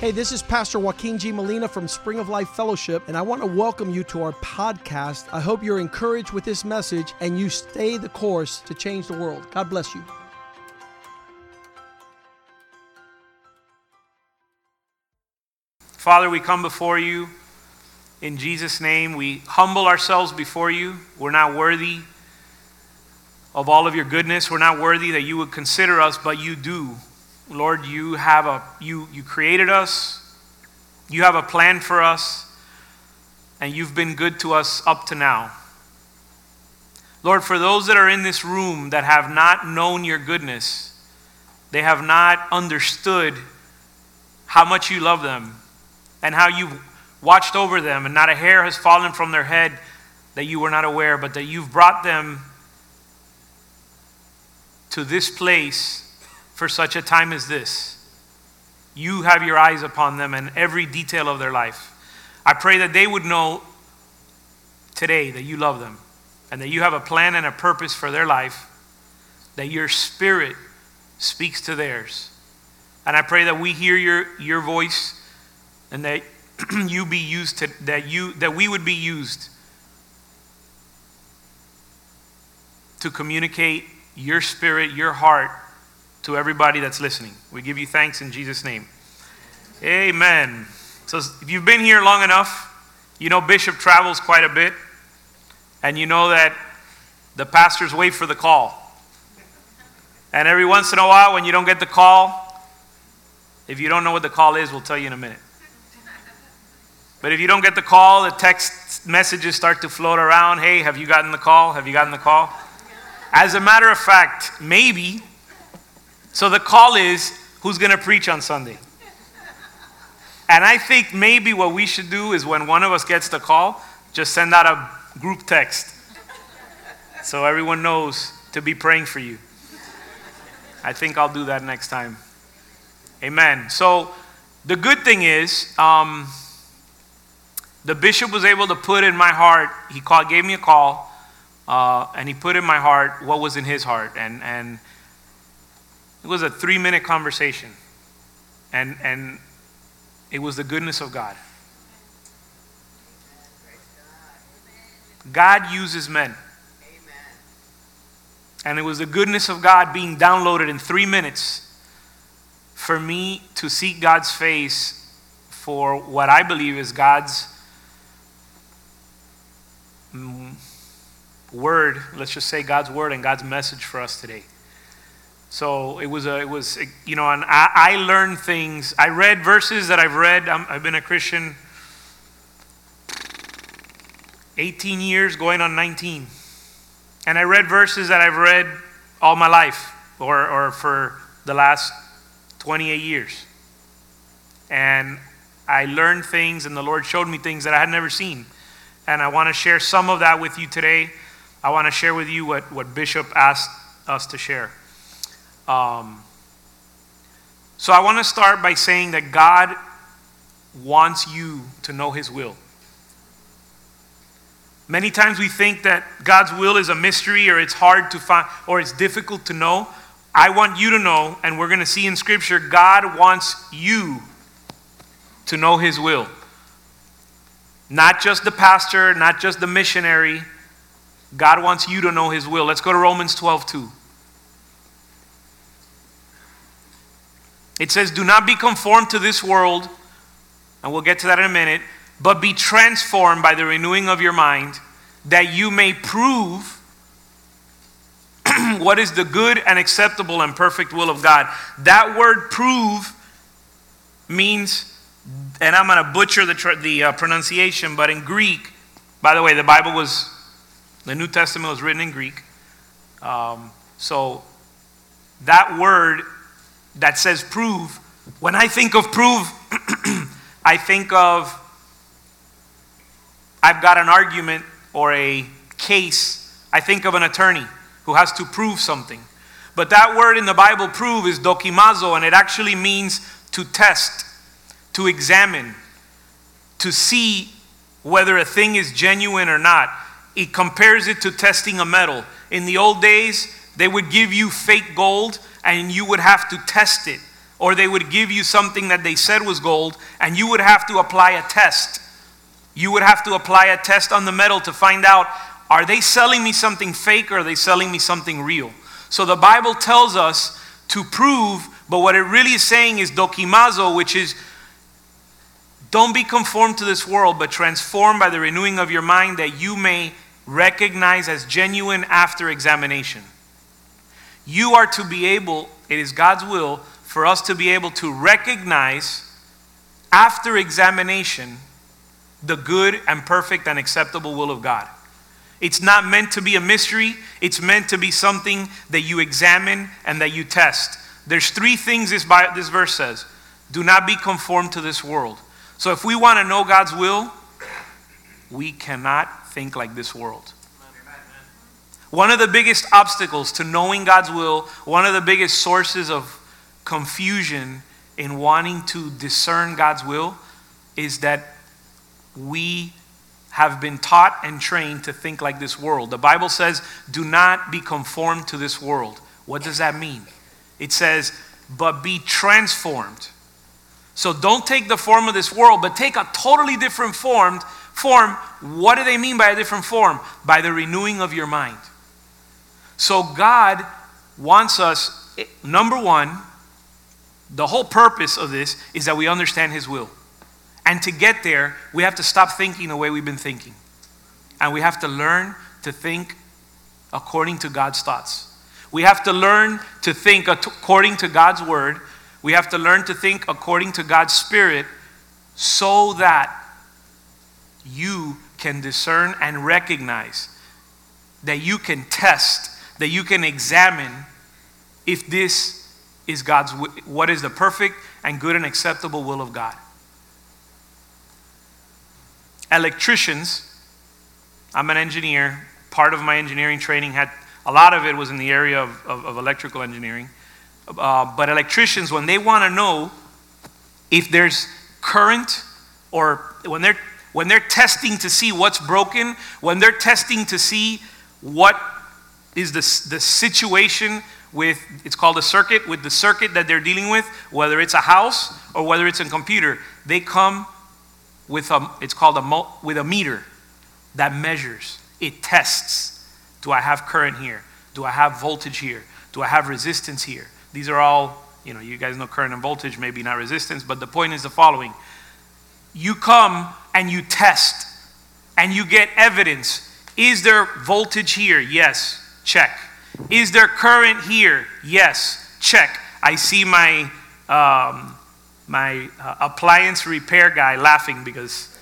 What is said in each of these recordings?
Hey, this is Pastor Joaquin G. Molina from Spring of Life Fellowship, and I want to welcome you to our podcast. I hope you're encouraged with this message and you stay the course to change the world. God bless you. Father, we come before you in Jesus' name. We humble ourselves before you. We're not worthy of all of your goodness. We're not worthy that you would consider us, but you do. Lord, you have a you you created us. You have a plan for us, and you've been good to us up to now. Lord, for those that are in this room that have not known your goodness, they have not understood how much you love them and how you've watched over them, and not a hair has fallen from their head that you were not aware, but that you've brought them to this place for such a time as this. You have your eyes upon them and every detail of their life. I pray that they would know today that you love them and that you have a plan and a purpose for their life, that your spirit speaks to theirs. And I pray that we hear your, your voice and that you be used to, that you that we would be used to communicate your spirit, your heart to everybody that's listening. We give you thanks in Jesus' name. Amen. So if you've been here long enough, you know Bishop travels quite a bit, and you know that the pastors wait for the call. And every once in a while, when you don't get the call, if you don't know what the call is, we'll tell you in a minute. But if you don't get the call, the text messages start to float around. Hey, have you gotten the call? Have you gotten the call? As a matter of fact, maybe. So the call is who's going to preach on Sunday? And I think maybe what we should do is when one of us gets the call, just send out a group text so everyone knows to be praying for you. I think I'll do that next time. Amen. So the good thing is, um, the bishop was able to put in my heart, he called, gave me a call, uh, and he put in my heart what was in his heart. And, and it was a three minute conversation. And, and it was the goodness of God. God uses men. And it was the goodness of God being downloaded in three minutes for me to seek God's face for what I believe is God's mm, word. Let's just say God's word and God's message for us today. So it was, a, it was, you know, and I, I learned things. I read verses that I've read. i have been a Christian 18 years, going on 19. And I read verses that I've read all my life or, or for the last 28 years. And I learned things, and the Lord showed me things that I had never seen. And I want to share some of that with you today. I want to share with you what, what Bishop asked us to share. Um, so I want to start by saying that God wants you to know His will. Many times we think that God's will is a mystery or it's hard to find or it's difficult to know. I want you to know, and we're going to see in Scripture, God wants you to know His will. Not just the pastor, not just the missionary. God wants you to know His will. Let's go to Romans 12 2. It says, Do not be conformed to this world, and we'll get to that in a minute, but be transformed by the renewing of your mind, that you may prove what is the good and acceptable and perfect will of God. That word prove means, and I'm going to butcher the, the uh, pronunciation, but in Greek, by the way, the Bible was, the New Testament was written in Greek. Um, so that word that says prove, when I think of prove, I think of I've got an argument or a case. I think of an attorney who has to prove something. But that word in the Bible, prove, is dokimazo, and it actually means to test, to examine, to see whether a thing is genuine or not. It compares it to testing a metal. In the old days, they would give you fake gold and you would have to test it or they would give you something that they said was gold, and you would have to apply a test. You would have to apply a test on the metal to find out are they selling me something fake or are they selling me something real? So the Bible tells us to prove, but what it really is saying is dokimazo, which is don't be conformed to this world, but transformed by the renewing of your mind that you may recognize as genuine after examination. You are to be able, it is God's will for us to be able to recognize after examination the good and perfect and acceptable will of God. It's not meant to be a mystery, it's meant to be something that you examine and that you test. There's three things this, this verse says do not be conformed to this world. So if we want to know God's will, we cannot think like this world. One of the biggest obstacles to knowing God's will, one of the biggest sources of confusion in wanting to discern God's will, is that we have been taught and trained to think like this world. The Bible says, do not be conformed to this world. What does that mean? It says, but be transformed. So don't take the form of this world, but take a totally different form. Form. What do they mean by a different form? By the renewing of your mind. So God wants us, number one, the whole purpose of this is that we understand His will. And to get there, we have to stop thinking the way we've been thinking. And we have to learn to think according to God's thoughts. We have to learn to think according to God's word. We have to learn to think according to God's spirit so that you can discern and recognize, that you can test, that you can examine if this is God's what is the perfect and good and acceptable will of God electricians, I'm an engineer. Part of my engineering training had, a lot of it was in the area of, of, of electrical engineering. Uh, but electricians, when they want to know if there's current or when they're, when they're testing to see what's broken, when they're testing to see what is the, the situation with, it's called a circuit, with the circuit that they're dealing with, whether it's a house or whether it's a computer, they come with a, it's called a, with a meter that measures, it tests. Do I have current here? Do I have voltage here? Do I have resistance here? These are all, you know, you guys know current and voltage, maybe not resistance, but the point is the following. You come and you test and you get evidence. Is there voltage here? Yes. Check. Is there current here? Yes. Check. I see my um, my uh, appliance repair guy laughing because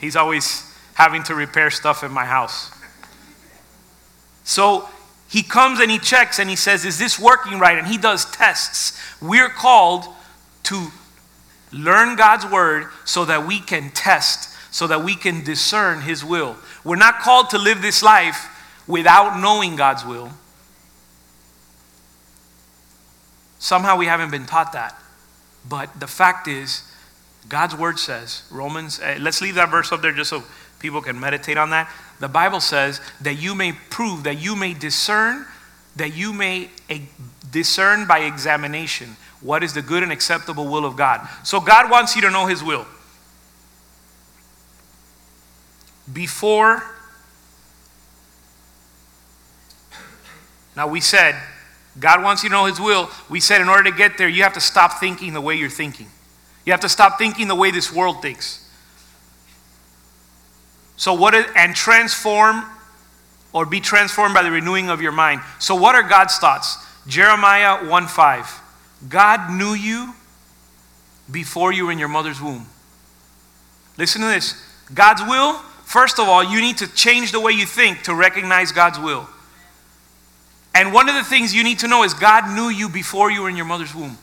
he's always having to repair stuff in my house. So he comes and he checks and he says, Is this working right? And he does tests. We're called to learn God's word so that we can test, so that we can discern his will. We're not called to live this life without knowing God's will. Somehow we haven't been taught that. But the fact is, God's word says, Romans, uh, let's leave that verse up there just so people can meditate on that. The Bible says that you may prove, that you may discern, that you may discern by examination what is the good and acceptable will of God. So God wants you to know his will. Before, now we said God wants you to know His will. We said in order to get there, you have to stop thinking the way you're thinking. You have to stop thinking the way this world thinks. So, what is, and transform or be transformed by the renewing of your mind. So, what are God's thoughts? Jeremiah 1 5. God knew you before you were in your mother's womb. Listen to this God's will, first of all, you need to change the way you think to recognize God's will. And one of the things you need to know is God knew you before you were in your mother's womb.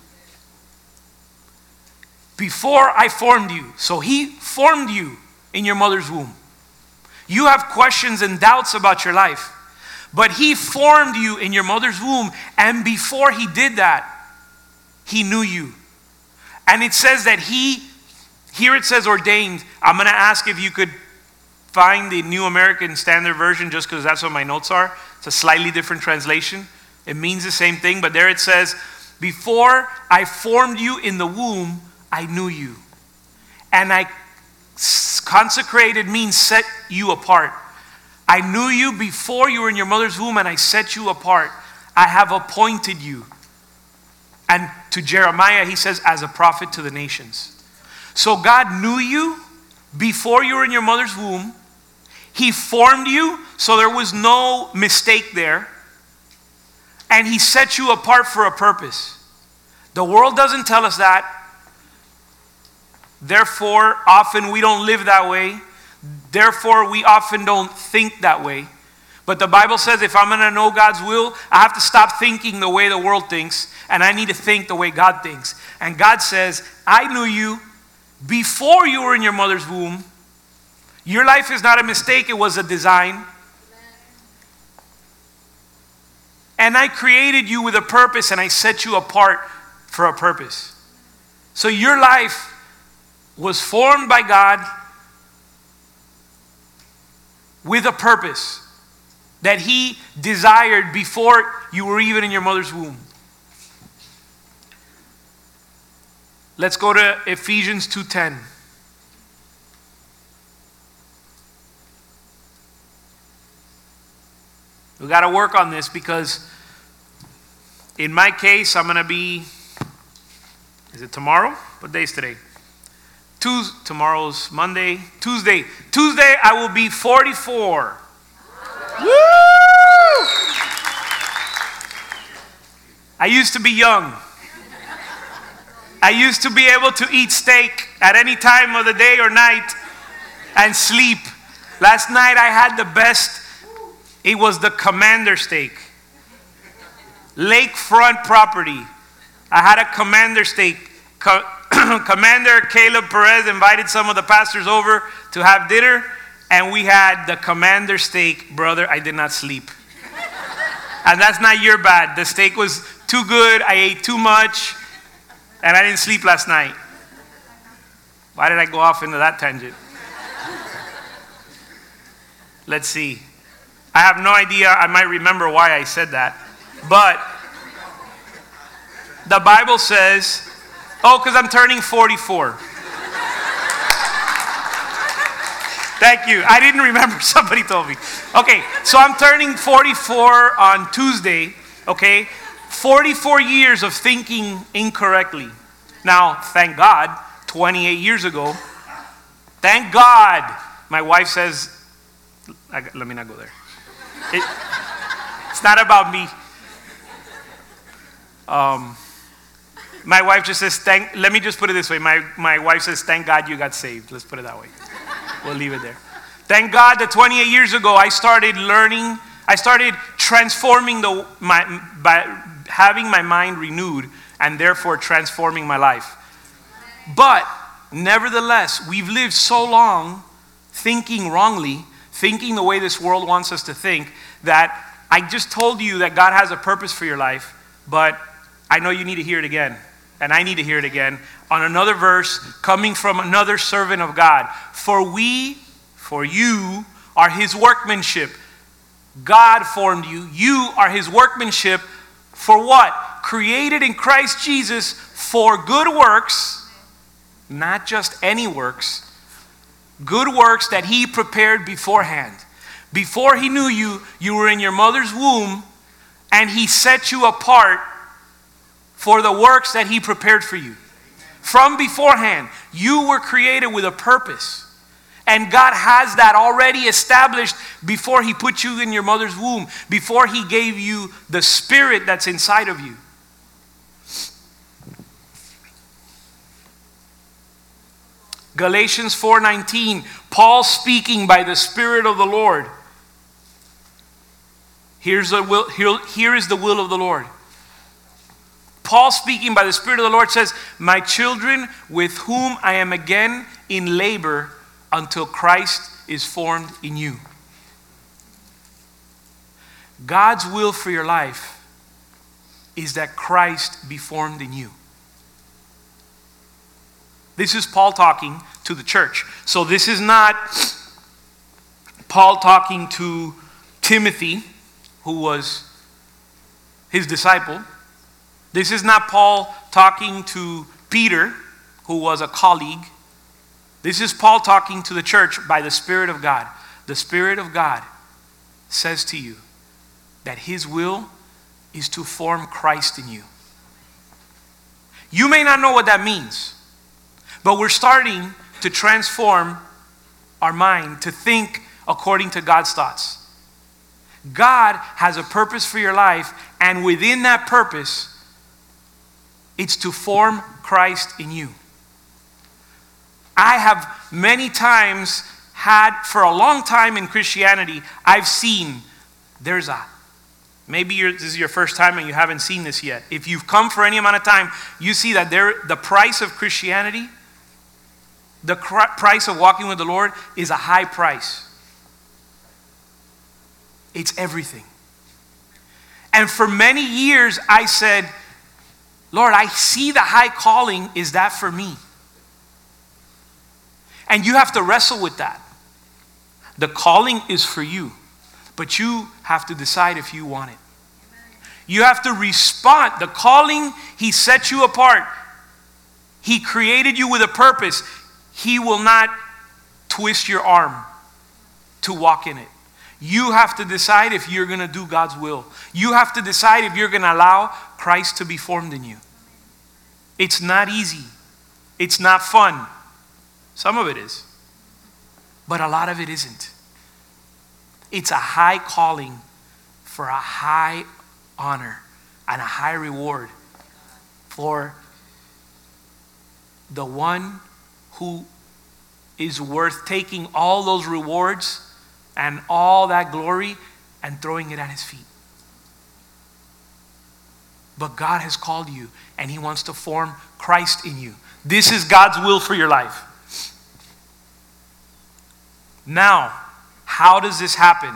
Before I formed you. So He formed you in your mother's womb. You have questions and doubts about your life, but He formed you in your mother's womb. And before He did that, He knew you. And it says that He, here it says ordained. I'm going to ask if you could find the New American Standard Version just because that's what my notes are. It's a slightly different translation. It means the same thing, but there it says Before I formed you in the womb, I knew you. And I consecrated means set you apart. I knew you before you were in your mother's womb, and I set you apart. I have appointed you. And to Jeremiah, he says, as a prophet to the nations. So God knew you before you were in your mother's womb. He formed you, so there was no mistake there. And He set you apart for a purpose. The world doesn't tell us that. Therefore, often we don't live that way. Therefore, we often don't think that way. But the Bible says if I'm going to know God's will, I have to stop thinking the way the world thinks, and I need to think the way God thinks. And God says, I knew you before you were in your mother's womb. Your life is not a mistake, it was a design. And I created you with a purpose, and I set you apart for a purpose. So your life was formed by God with a purpose that He desired before you were even in your mother's womb. Let's go to Ephesians 2:10. We got to work on this because in my case I'm going to be is it tomorrow? What day is today? Tuesday, tomorrow's Monday, Tuesday. Tuesday I will be 44. Woo! I used to be young. I used to be able to eat steak at any time of the day or night and sleep. Last night I had the best, it was the commander steak. Lakefront property. I had a commander steak. Co- commander Caleb Perez invited some of the pastors over to have dinner, and we had the commander steak. Brother, I did not sleep. and that's not your bad. The steak was too good, I ate too much. And I didn't sleep last night. Why did I go off into that tangent? Let's see. I have no idea. I might remember why I said that. But the Bible says, oh, because I'm turning 44. Thank you. I didn't remember. Somebody told me. Okay, so I'm turning 44 on Tuesday, okay? 44 years of thinking incorrectly. Now, thank God, 28 years ago, thank God, my wife says, let me not go there. It, it's not about me. Um, my wife just says, thank, let me just put it this way. My, my wife says, thank God you got saved. Let's put it that way. We'll leave it there. Thank God that 28 years ago I started learning, I started transforming the, my, by, having my mind renewed and therefore transforming my life. But nevertheless, we've lived so long thinking wrongly, thinking the way this world wants us to think, that I just told you that God has a purpose for your life, but I know you need to hear it again. And I need to hear it again on another verse coming from another servant of God. For we, for you, are his workmanship. God formed you. You are his workmanship for what? Created in Christ Jesus for good works, not just any works, good works that He prepared beforehand. Before He knew you, you were in your mother's womb, and He set you apart for the works that He prepared for you. From beforehand, you were created with a purpose. And God has that already established before He put you in your mother's womb, before He gave you the spirit that's inside of you. Galatians 4:19 Paul speaking by the spirit of the Lord Here's the will, here, here is the will of the Lord. Paul speaking by the Spirit of the Lord says, My children, with whom I am again in labor, until Christ is formed in you. God's will for your life is that Christ be formed in you. This is Paul talking to the church. So this is not Paul talking to Timothy, who was his disciple. This is not Paul talking to Peter, who was a colleague. This is Paul talking to the church by the Spirit of God. The Spirit of God says to you that His will is to form Christ in you. You may not know what that means, but we're starting to transform our mind to think according to God's thoughts. God has a purpose for your life, and within that purpose, it's to form Christ in you. I have many times had, for a long time in Christianity, I've seen there's a Maybe this is your first time and you haven't seen this yet. If you've come for any amount of time, you see that there, the price of Christianity, the price of walking with the Lord, is a high price. It's everything. And for many years, I said, Lord, I see the high calling. Is that for me? And you have to wrestle with that. The calling is for you. But you have to decide if you want it. You have to respond. The calling, He set you apart. He created you with a purpose. He will not twist your arm to walk in it. You have to decide if you're going to do God's will. You have to decide if you're going to allow Christ to be formed in you. It's not easy, it's not fun. Some of it is, but a lot of it isn't. It's a high calling for a high honor and a high reward for the one who is worth taking all those rewards and all that glory and throwing it at his feet. But God has called you and he wants to form Christ in you. This is God's will for your life. Now, how does this happen?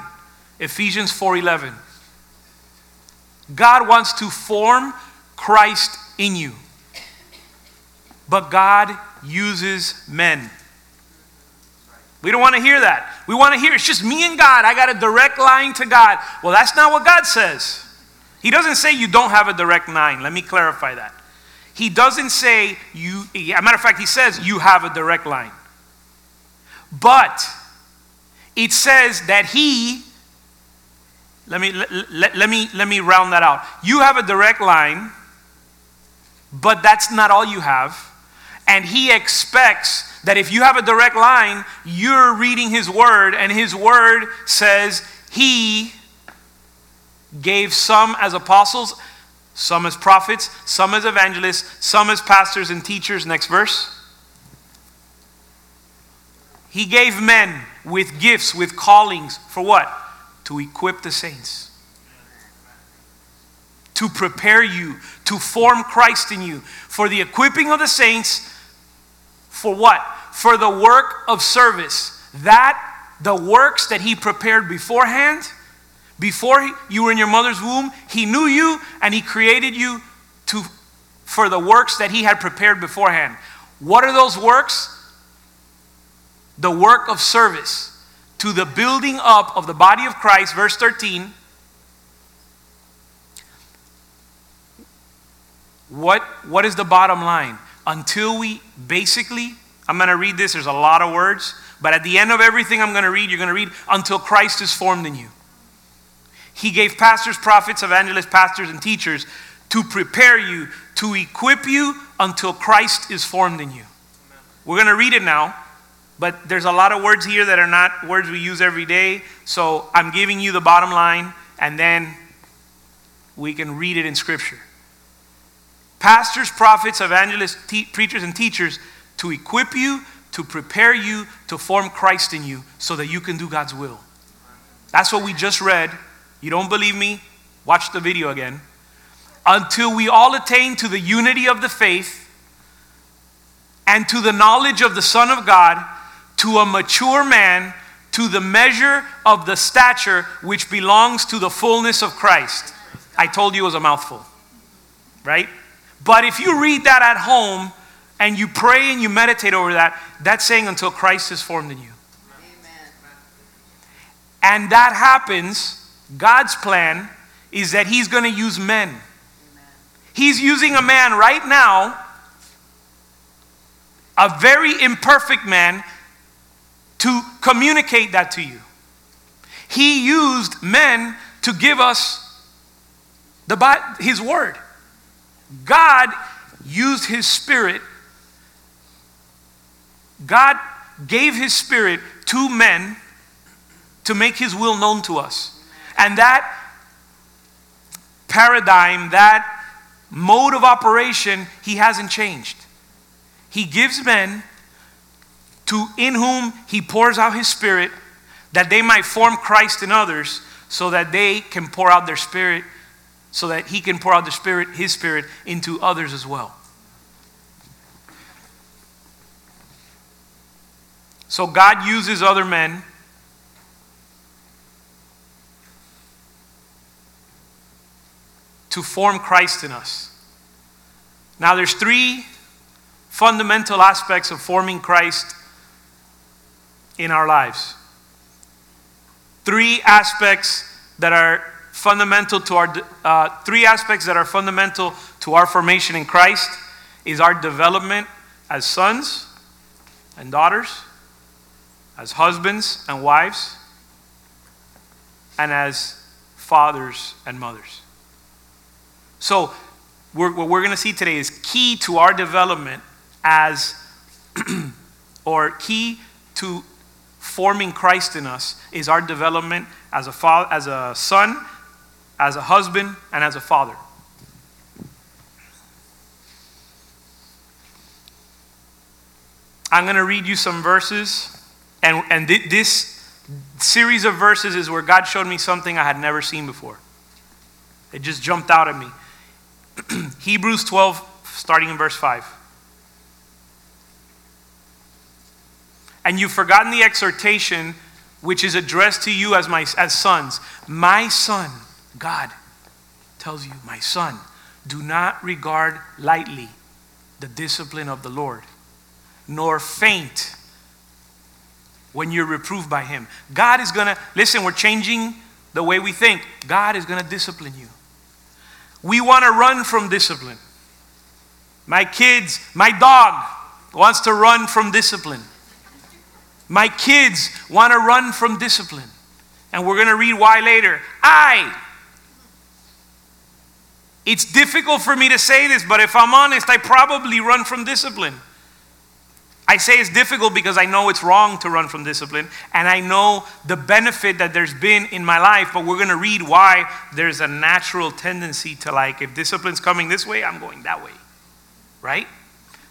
Ephesians 4:11. God wants to form Christ in you. But God uses men. We don't want to hear that. We want to hear it's just me and God. I got a direct line to God. Well, that's not what God says. He doesn't say you don't have a direct line. Let me clarify that. He doesn't say you, a matter of fact, he says you have a direct line. But it says that he let me let, let, let, me let me round that out you have a direct line but that's not all you have and he expects that if you have a direct line you're reading his word and his word says he gave some as apostles some as prophets some as evangelists some as pastors and teachers next verse he gave men with gifts, with callings. For what? To equip the saints. To prepare you, to form Christ in you. For the equipping of the saints, for what? For the work of service. That, the works that He prepared beforehand, before you were in your mother's womb, He knew you and He created you to, for the works that He had prepared beforehand. What are those works? the work of service to the building up of the body of Christ, verse 13. What, what is the bottom line? Until we basically, I'm going to read this, there's a lot of words, but at the end of everything I'm going to read, you're going to read until Christ is formed in you. He gave pastors, prophets, evangelists, pastors, and teachers to prepare you, to equip you until Christ is formed in you. We're going to read it now. But there's a lot of words here that are not words we use every day. So I'm giving you the bottom line, and then we can read it in Scripture. Pastors, prophets, evangelists, te- preachers, and teachers to equip you, to prepare you, to form Christ in you so that you can do God's will. That's what we just read. You don't believe me? Watch the video again. Until we all attain to the unity of the faith and to the knowledge of the Son of God to a mature man to the measure of the stature which belongs to the fullness of Christ. I told you it was a mouthful, right? But if you read that at home and you pray and you meditate over that, that's saying until Christ is formed in you. Amen. And that happens, God's plan is that He's going to use men. Amen. He's using a man right now, a very imperfect man, to communicate that to you. He used men to give us the, his word. God used his spirit. God gave his spirit to men to make his will known to us. And that paradigm, that mode of operation, he hasn't changed. He gives men to in whom he pours out his spirit that they might form Christ in others so that they can pour out their spirit so that he can pour out the spirit his spirit into others as well. So God uses other men to form Christ in us. Now there's three fundamental aspects of forming Christ in our lives. Three aspects that are fundamental to our uh, three aspects that are fundamental to our formation in Christ is our development as sons and daughters, as husbands and wives, and as fathers and mothers. So, we're, what we're going to see today is key to our development as, or key to forming Christ in us is our development as a, fa- as a son, as a husband, and as a father. I'm going to read you some verses, and, and th- this series of verses is where God showed me something I had never seen before. It just jumped out at me. Hebrews 12, starting in verse 5. And you've forgotten the exhortation which is addressed to you as, my, as sons. My son, God tells you, my son, do not regard lightly the discipline of the Lord, nor faint when you're reproved by him. God is going to, listen, we're changing the way we think. God is going to discipline you. We want to run from discipline. My kids, my dog wants to run from discipline. My kids want to run from discipline. And we're going to read why later. I. It's difficult for me to say this, but if I'm honest, I probably run from discipline. I say it's difficult because I know it's wrong to run from discipline, and I know the benefit that there's been in my life, but we're going to read why there's a natural tendency to like, if discipline's coming this way, I'm going that way. Right?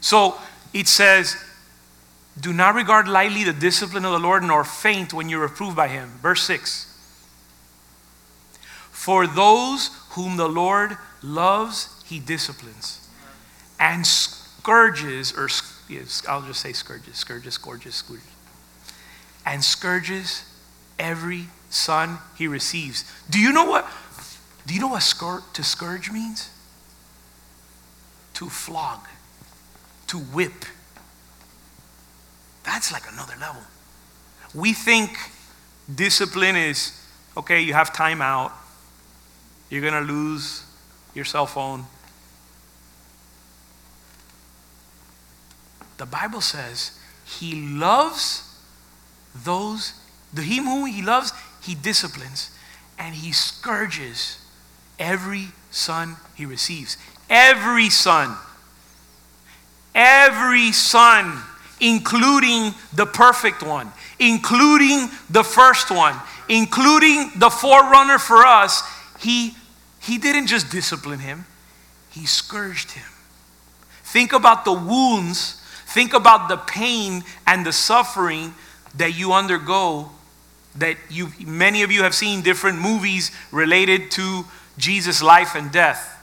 So it says, do not regard lightly the discipline of the Lord, nor faint when you're reproved by him. Verse 6. For those whom the Lord loves, he disciplines and scourges, or I'll just say scourges, scourges, scourges, scourges, and scourges every son he receives. Do you know what? Do you know what scour- to scourge means? To flog, to whip that's like another level. We think discipline is okay, you have time out, you're to lose your cell phone. The Bible says he loves those, the him whom he loves, he disciplines and he scourges every son he receives. Every son. Every son including the perfect one, including the first one, including the forerunner for us, he, he didn't just discipline him, he scourged him. Think about the wounds, think about the pain and the suffering that you undergo. That you, many of you have seen different movies related to Jesus' life and death.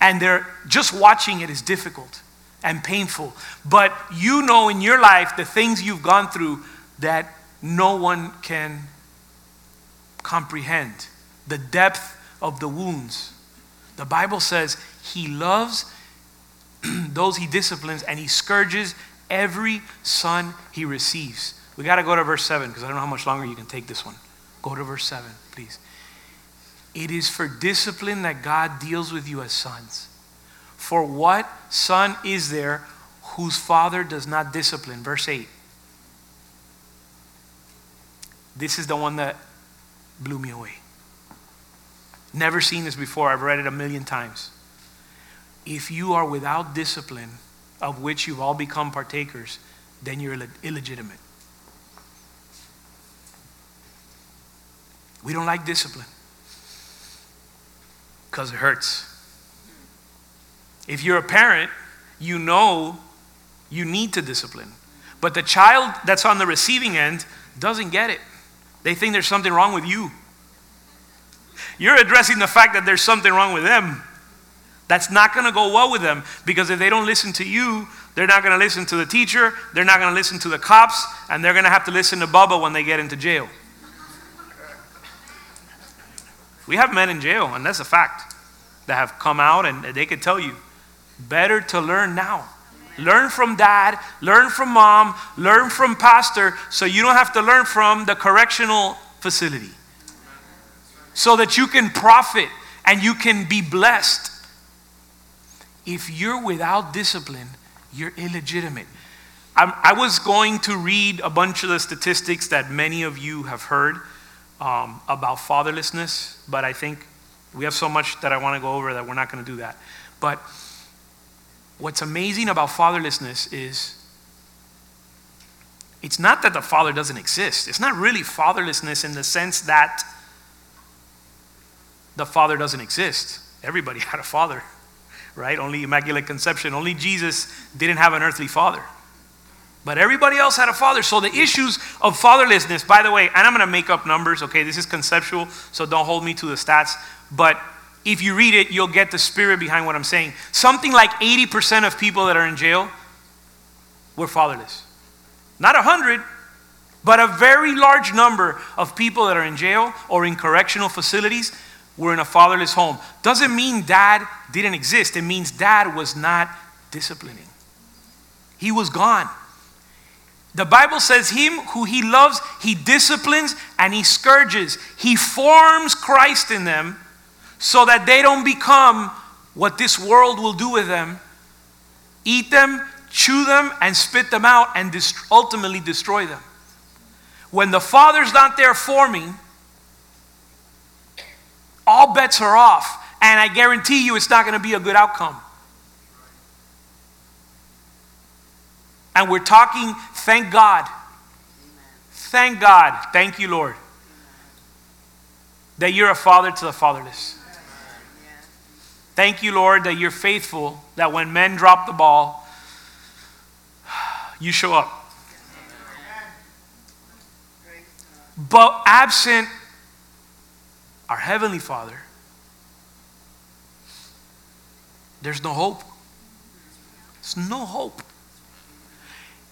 And they're just watching it is difficult and painful. But you know in your life the things you've gone through that no one can comprehend. The depth of the wounds. The Bible says he loves those he disciplines and he scourges every son he receives. We got to go to verse 7 because I don't know how much longer you can take this one. Go to verse 7, please. It is for discipline that God deals with you as sons. For what son is there whose father does not discipline? Verse 8. This is the one that blew me away. Never seen this before. I've read it a million times. If you are without discipline, of which you've all become partakers, then you're illegitimate. We don't like discipline because it hurts. If you're a parent, you know you need to discipline. But the child that's on the receiving end doesn't get it. They think there's something wrong with you. You're addressing the fact that there's something wrong with them. That's not going to go well with them because if they don't listen to you, they're not going to listen to the teacher, they're not going to listen to the cops, and they're going to have to listen to Bubba when they get into jail. We have men in jail, and that's a fact, that have come out and they could tell you better to learn now. Learn from dad, learn from mom, learn from pastor, so you don't have to learn from the correctional facility. So that you can profit and you can be blessed. If you're without discipline, you're illegitimate. I'm, i was going to read a bunch of the statistics that many of you have heard um, about fatherlessness, but I think we have so much that I want to go over that we're not going to do that. But what's amazing about fatherlessness is it's not that the father doesn't exist. It's not really fatherlessness in the sense that the father doesn't exist. Everybody had a father, right? Only Immaculate Conception. Only Jesus didn't have an earthly father. But everybody else had a father. So the issues of fatherlessness, by the way, and I'm going to make up numbers, okay? This is conceptual, so don't hold me to the stats. But if you read it, you'll get the spirit behind what I'm saying. Something like 80% of people that are in jail were fatherless. Not 100, but a very large number of people that are in jail or in correctional facilities were in a fatherless home. Doesn't mean dad didn't exist, it means dad was not disciplining. He was gone. The Bible says, Him who He loves, He disciplines and He scourges. He forms Christ in them so that they don't become what this world will do with them eat them, chew them, and spit them out, and ultimately destroy them. When the Father's not there forming, all bets are off. And I guarantee you it's not going to be a good outcome. And we're talking, thank God. Thank God. Thank you, Lord. That you're a father to the fatherless. Thank you, Lord, that you're faithful, that when men drop the ball, you show up. But absent our Heavenly Father, there's no hope. There's no hope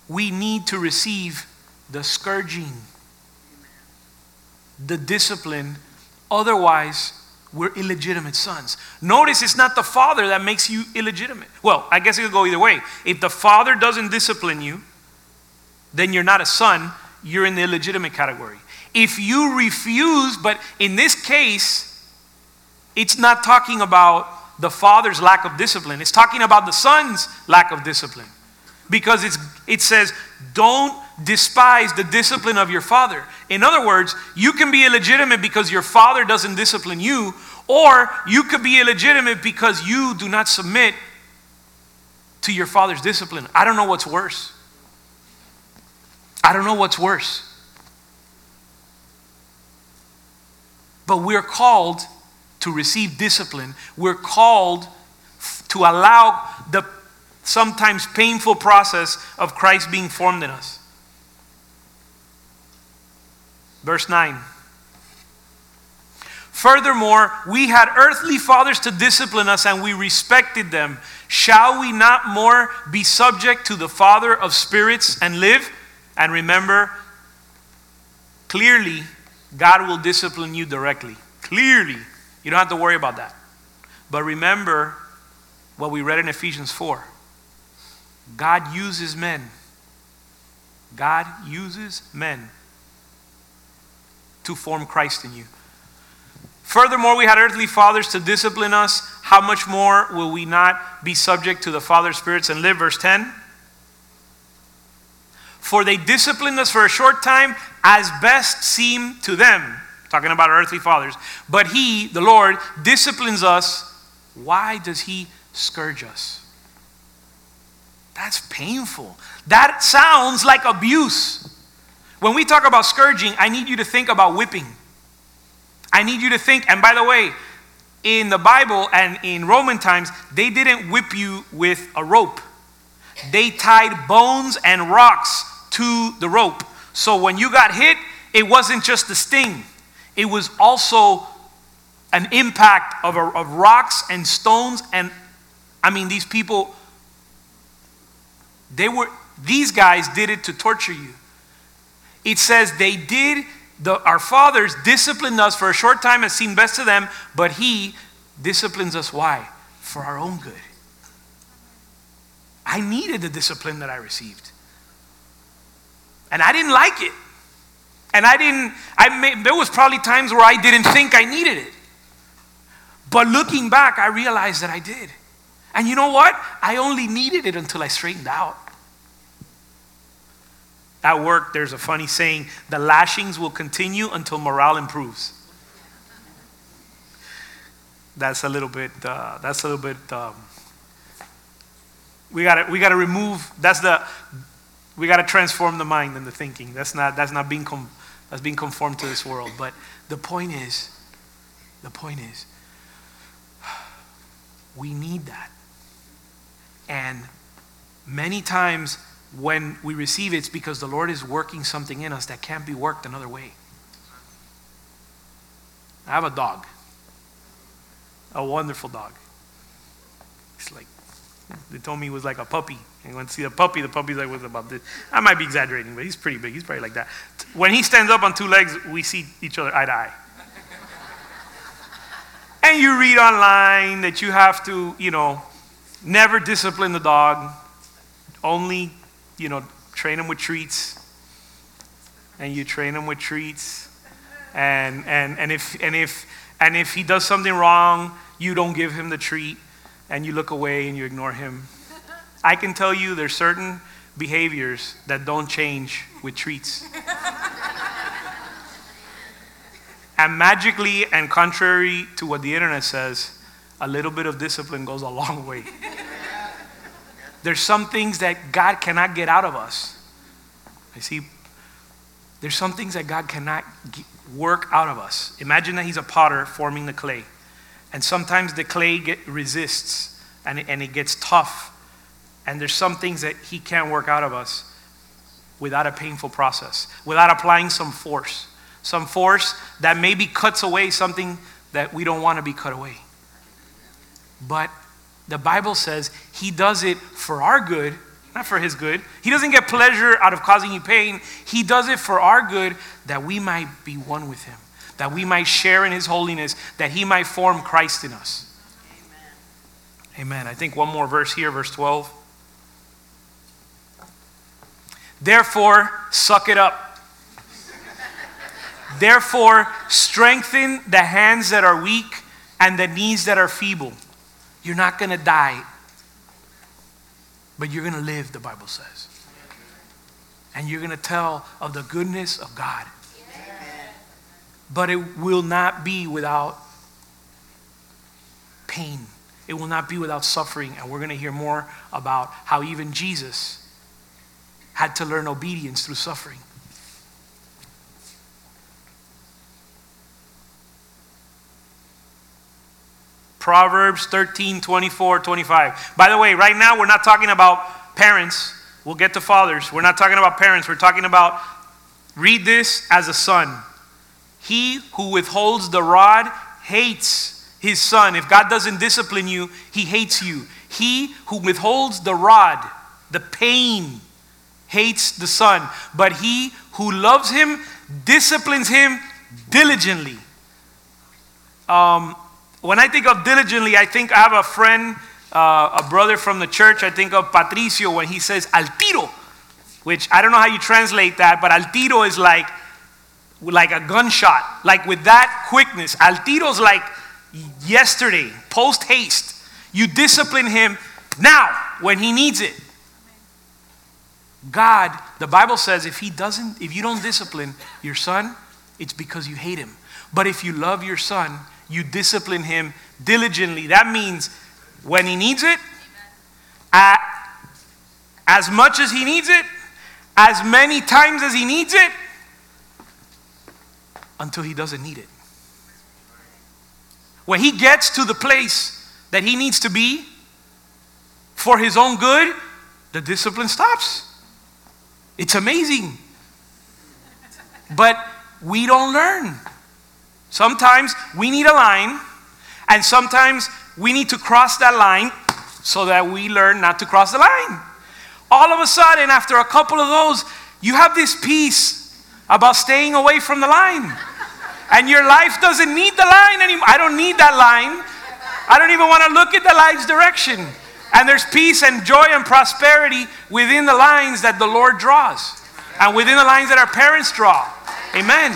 we need to receive the scourging, the discipline. Otherwise, we're illegitimate sons. Notice it's not the father that makes you illegitimate. Well, I guess it could go either way. If the father doesn't discipline you, then you're not a son, you're in the illegitimate category. If you refuse, but in this case, it's not talking about the father's lack of discipline, it's talking about the son's lack of discipline because it's, it says, don't despise the discipline of your father. In other words, you can be illegitimate because your father doesn't discipline you, or you could be illegitimate because you do not submit to your father's discipline. I don't know what's worse. I don't know what's worse. But we're called to receive discipline. We're called to allow the sometimes painful process of Christ being formed in us. Verse 9. Furthermore, we had earthly fathers to discipline us, and we respected them. Shall we not more be subject to the Father of spirits and live? And remember, clearly, God will discipline you directly. Clearly. You don't have to worry about that. But remember what we read in Ephesians 4 God uses men. God uses men to form Christ in you. Furthermore, we had earthly fathers to discipline us. how much more will we not be subject to the Father's spirits and live? Verse 10. For they disciplined us for a short time as best seemed to them. Talking about our earthly fathers. But He, the Lord, disciplines us. Why does He scourge us? That's painful. That sounds like abuse. When we talk about scourging, I need you to think about whipping. I need you to think, and by the way, in the Bible and in Roman times, they didn't whip you with a rope. They tied bones and rocks to the rope. So when you got hit, it wasn't just the sting, it was also an impact of, a, of rocks and stones. And I mean, these people, they were, these guys did it to torture you. It says they did, the, our fathers disciplined us for a short time and seemed best to them, but he disciplines us why? For our own good. I needed the discipline that I received. And I didn't like it. And I didn't, I made, there was probably times where I didn't think I needed it. But looking back, I realized that I did. And you know what? I only needed it until I straightened out. At work, there's a funny saying the lashings will continue until morale improves. That's a little bit, uh, that's a little bit, um, we gotta, we gotta remove, that's the, we gotta transform the mind and the thinking. That's not, that's not being, com- that's being conformed to this world. But the point is, the point is, we need that. And many times when we receive it, it's because the Lord is working something in us that can't be worked another way. I have a dog, a wonderful dog. It's like, they told me he was like a puppy. And when I see the puppy, the puppy's like, what's about this? I might be exaggerating, but he's pretty big. He's probably like that. When he stands up on two legs, we see each other eye to eye. and you read online that you have to, you know, never discipline the dog, only you know, train them with treats. And you train them with treats. And, and, and, if, and, if, and if he does something wrong, you don't give him the treat and you look away and you ignore him. I can tell you there's certain behaviors that don't change with treats. and magically and contrary to what the internet says, a little bit of discipline goes a long way. There's some things that God cannot get out of us. I see. There's some things that God cannot get, work out of us. Imagine that He's a potter forming the clay. And sometimes the clay get, resists and and it gets tough. And there's some things that He can't work out of us without a painful process, without applying some force. Some force that maybe cuts away something that we don't want to be cut away. But the Bible says he does it for our good, not for his good. He doesn't get pleasure out of causing you pain. He does it for our good that we might be one with him, that we might share in his holiness, that he might form Christ in us. Amen. Amen. I think one more verse here, verse 12. Therefore, suck it up. Therefore, strengthen the hands that are weak and the knees that are feeble. You're not going to die, but you're going to live, the Bible says. And you're going to tell of the goodness of God. But it will not be without pain. It will not be without suffering. And we're going to hear more about how even Jesus had to learn obedience through suffering. Proverbs 13, 24, 25. By the way, right now we're not talking about parents. We'll get to fathers. We're not talking about parents. We're talking about read this as a son. He who withholds the rod hates his son. If God doesn't discipline you, he hates you. He who withholds the rod, the pain, hates the son. But he who loves him disciplines him diligently. Um, when I think of diligently, I think I have a friend, uh, a brother from the church. I think of Patricio when he says al tiro, which I don't know how you translate that, but al tiro is like, like a gunshot, like with that quickness. Al tiro's like yesterday, post haste. You discipline him now when he needs it. God, the Bible says if he doesn't if you don't discipline your son, it's because you hate him. But if you love your son, you discipline him diligently. That means when he needs it, at, as much as he needs it, as many times as he needs it, until he doesn't need it. When he gets to the place that he needs to be for his own good, the discipline stops. It's amazing. But we don't learn. Sometimes we need a line, and sometimes we need to cross that line so that we learn not to cross the line. All of a sudden, after a couple of those, you have this peace about staying away from the line. And your life doesn't need the line anymore. I don't need that line. I don't even want to look at the line's direction. And there's peace and joy and prosperity within the lines that the Lord draws and within the lines that our parents draw. Amen.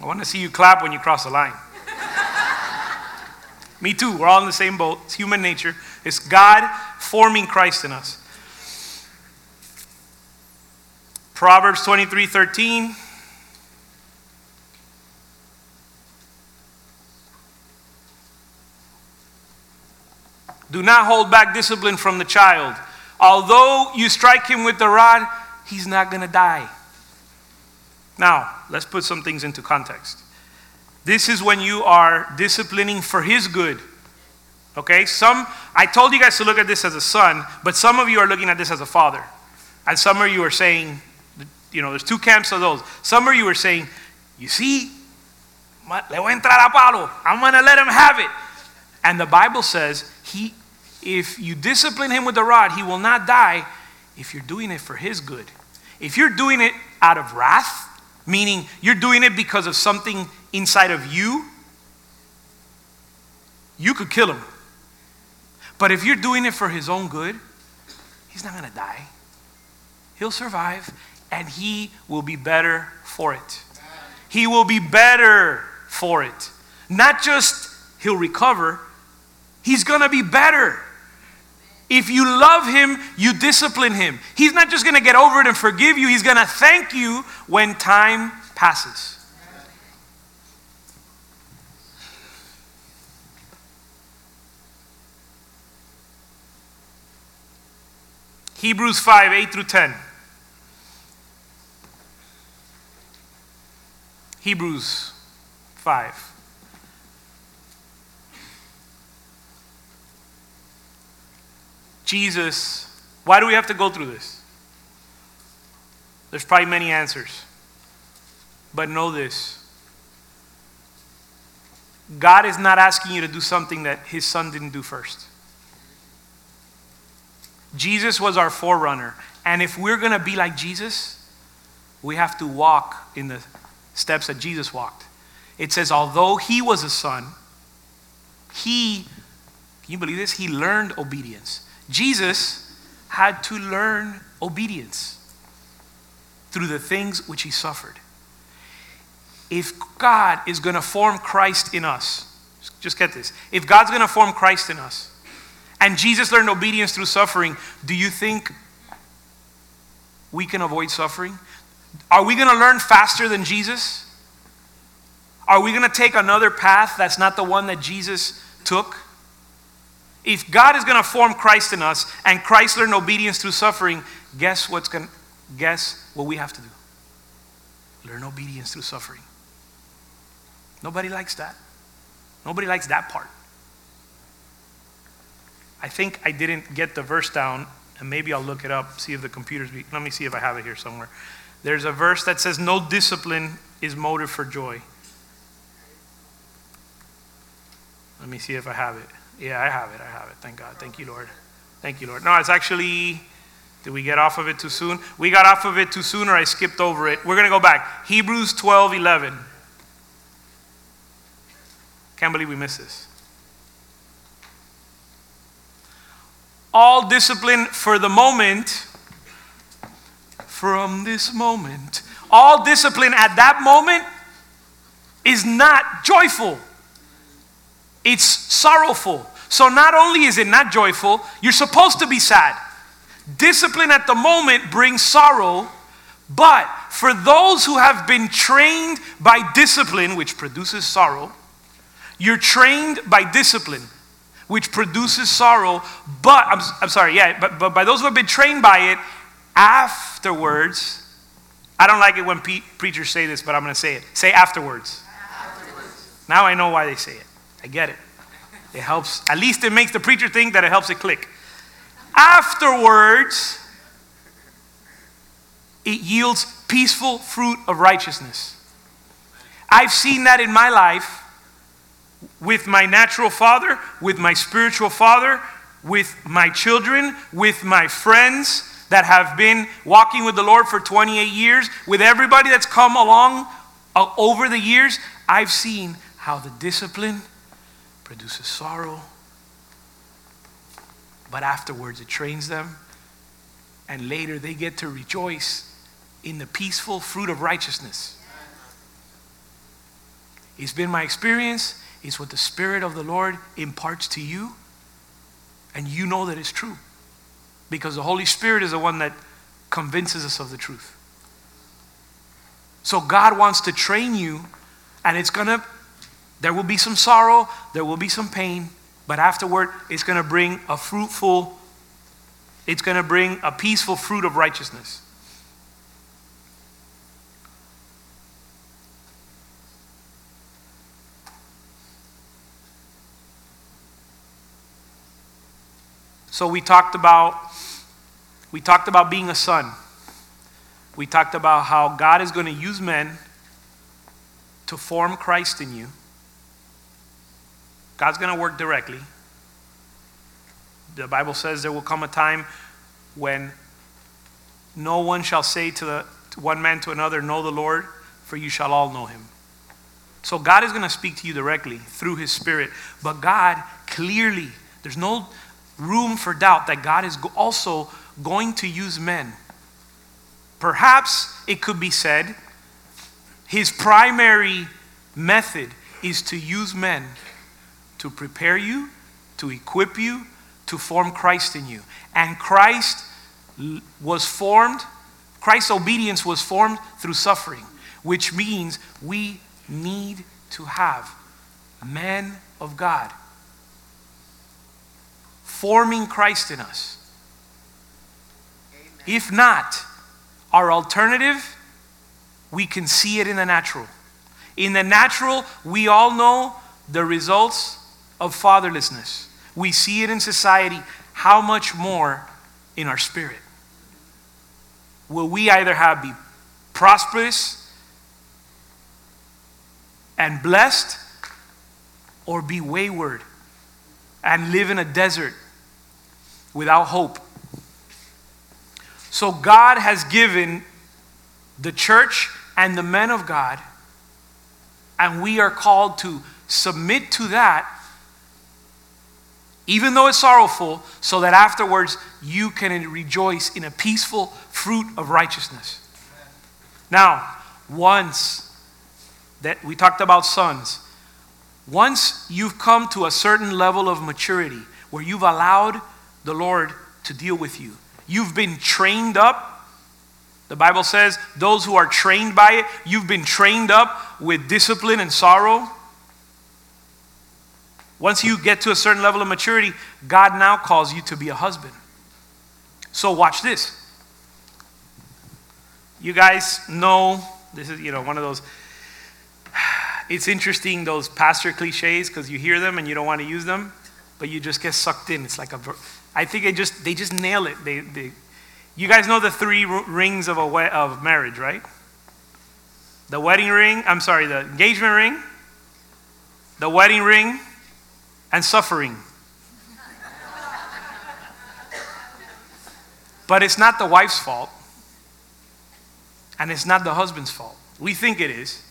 I want to see you clap when you cross the line. Me too. We're all in the same boat. It's human nature. It's God forming Christ in us. Proverbs 23 13. Do not hold back discipline from the child. Although you strike him with the rod, he's not going to die. Now, let's put some things into context. This is when you are disciplining for his good. Okay? Some I told you guys to look at this as a son, but some of you are looking at this as a father. And some of you are saying, you know, there's two camps of those. Some of you are saying, you see, le voy a entrar a. I'm going to let him have it. And the Bible says, he if you discipline him with the rod, he will not die if you're doing it for his good. If you're doing it out of wrath, meaning you're doing it because of something inside of you, you could kill him. But if you're doing it for his own good, he's not going to die. He'll survive and he will be better for it. He will be better for it. Not just he'll recover, he's going to be better. If you love him, you discipline him. He's not just going to get over it and forgive you, he's going to thank you when time passes. Hebrews 5 8 through 10. Hebrews 5. Jesus, why do we have to go through this? There's probably many answers. But know this God is not asking you to do something that his son didn't do first. Jesus was our forerunner. And if we're going to be like Jesus, we have to walk in the steps that Jesus walked. It says, although he was a son, he, can you believe this? He learned obedience. Jesus had to learn obedience through the things which he suffered. If God is going to form Christ in us, just get this. If God's going to form Christ in us, and Jesus learned obedience through suffering, do you think we can avoid suffering? Are we going to learn faster than Jesus? Are we going to take another path that's not the one that Jesus took? If God is going to form Christ in us and Christ learned obedience through suffering, guess what's going guess what we have to do? Learn obedience through suffering. Nobody likes that. Nobody likes that part. I think I didn't get the verse down, and maybe I'll look it up, see if the computer's. Be, let me see if I have it here somewhere. There's a verse that says, No discipline is motive for joy. Let me see if I have it. Yeah, I have it. I have it. Thank God. Thank you, Lord. Thank you, Lord. No, it's actually, did we get off of it too soon? We got off of it too soon, or I skipped over it. We're going to go back. Hebrews 12 11. Can't believe we missed this. All discipline for the moment, from this moment, all discipline at that moment is not joyful, it's sorrowful. So not only is it not joyful, you're supposed to be sad. Discipline at the moment brings sorrow, but for those who have been trained by discipline, which produces sorrow, you're trained by discipline, which produces sorrow, but, I'm, I'm sorry, yeah, but, but by those who have been trained by it, afterwards, I don't like it when pe- preachers say this, but I'm going to say it. Say afterwards. afterwards. Now I know why they say it. I get it. It helps, at least it makes the preacher think that it helps it click. Afterwards, it yields peaceful fruit of righteousness. I've seen that in my life with my natural father, with my spiritual father, with my children, with my friends that have been walking with the Lord for 28 years, with everybody that's come along uh, over the years. I've seen how the discipline produces sorrow, but afterwards it trains them, and later they get to rejoice in the peaceful fruit of righteousness. It's been my experience, it's what the Spirit of the Lord imparts to you, and you know that it's true because the Holy Spirit is the one that convinces us of the truth. So God wants to train you, and it's gonna there will be some sorrow, there will be some pain, but afterward, it's going to bring a fruitful, it's going to bring a peaceful fruit of righteousness. So we talked about we talked about being a son. We talked about how God is going to use men to form Christ in you. God's going to work directly. The Bible says there will come a time when no one shall say to, the, to one man to another, Know the Lord, for you shall all know him. So God is going to speak to you directly through his spirit. But God clearly, there's no room for doubt that God is also going to use men. Perhaps it could be said his primary method is to use men to prepare you, to equip you, to form Christ in you. And Christ was formed, Christ's obedience was formed through suffering, which means we need to have men of God forming Christ in us. Amen. If not, our alternative, we can see it in the natural. In the natural, we all know the results of fatherlessness. We see it in society. How much more in our spirit? Will we either have be prosperous and blessed or be wayward and live in a desert without hope? So, God has given the church and the men of God, and we are called to submit to that even though it's sorrowful, so that afterwards you can rejoice in a peaceful fruit of righteousness. Now, once that we talked about sons, once you've come to a certain level of maturity where you've allowed the Lord to deal with you, you've been trained up. The Bible says, those who are trained by it, you've been trained up with discipline and sorrow. Once you get to a certain level of maturity, God now calls you to be a husband. So watch this. You guys know this is, you know, one of those it's interesting those pastor cliches because you hear them and you don't want to use them, but you just get sucked in. It's like a I think they just they just nail it. They, they you guys know the three rings of a of marriage, right? The wedding ring, I'm sorry, the engagement ring, the wedding ring, and suffering. but it's not the wife's fault, and it's not the husband's fault. We think it is.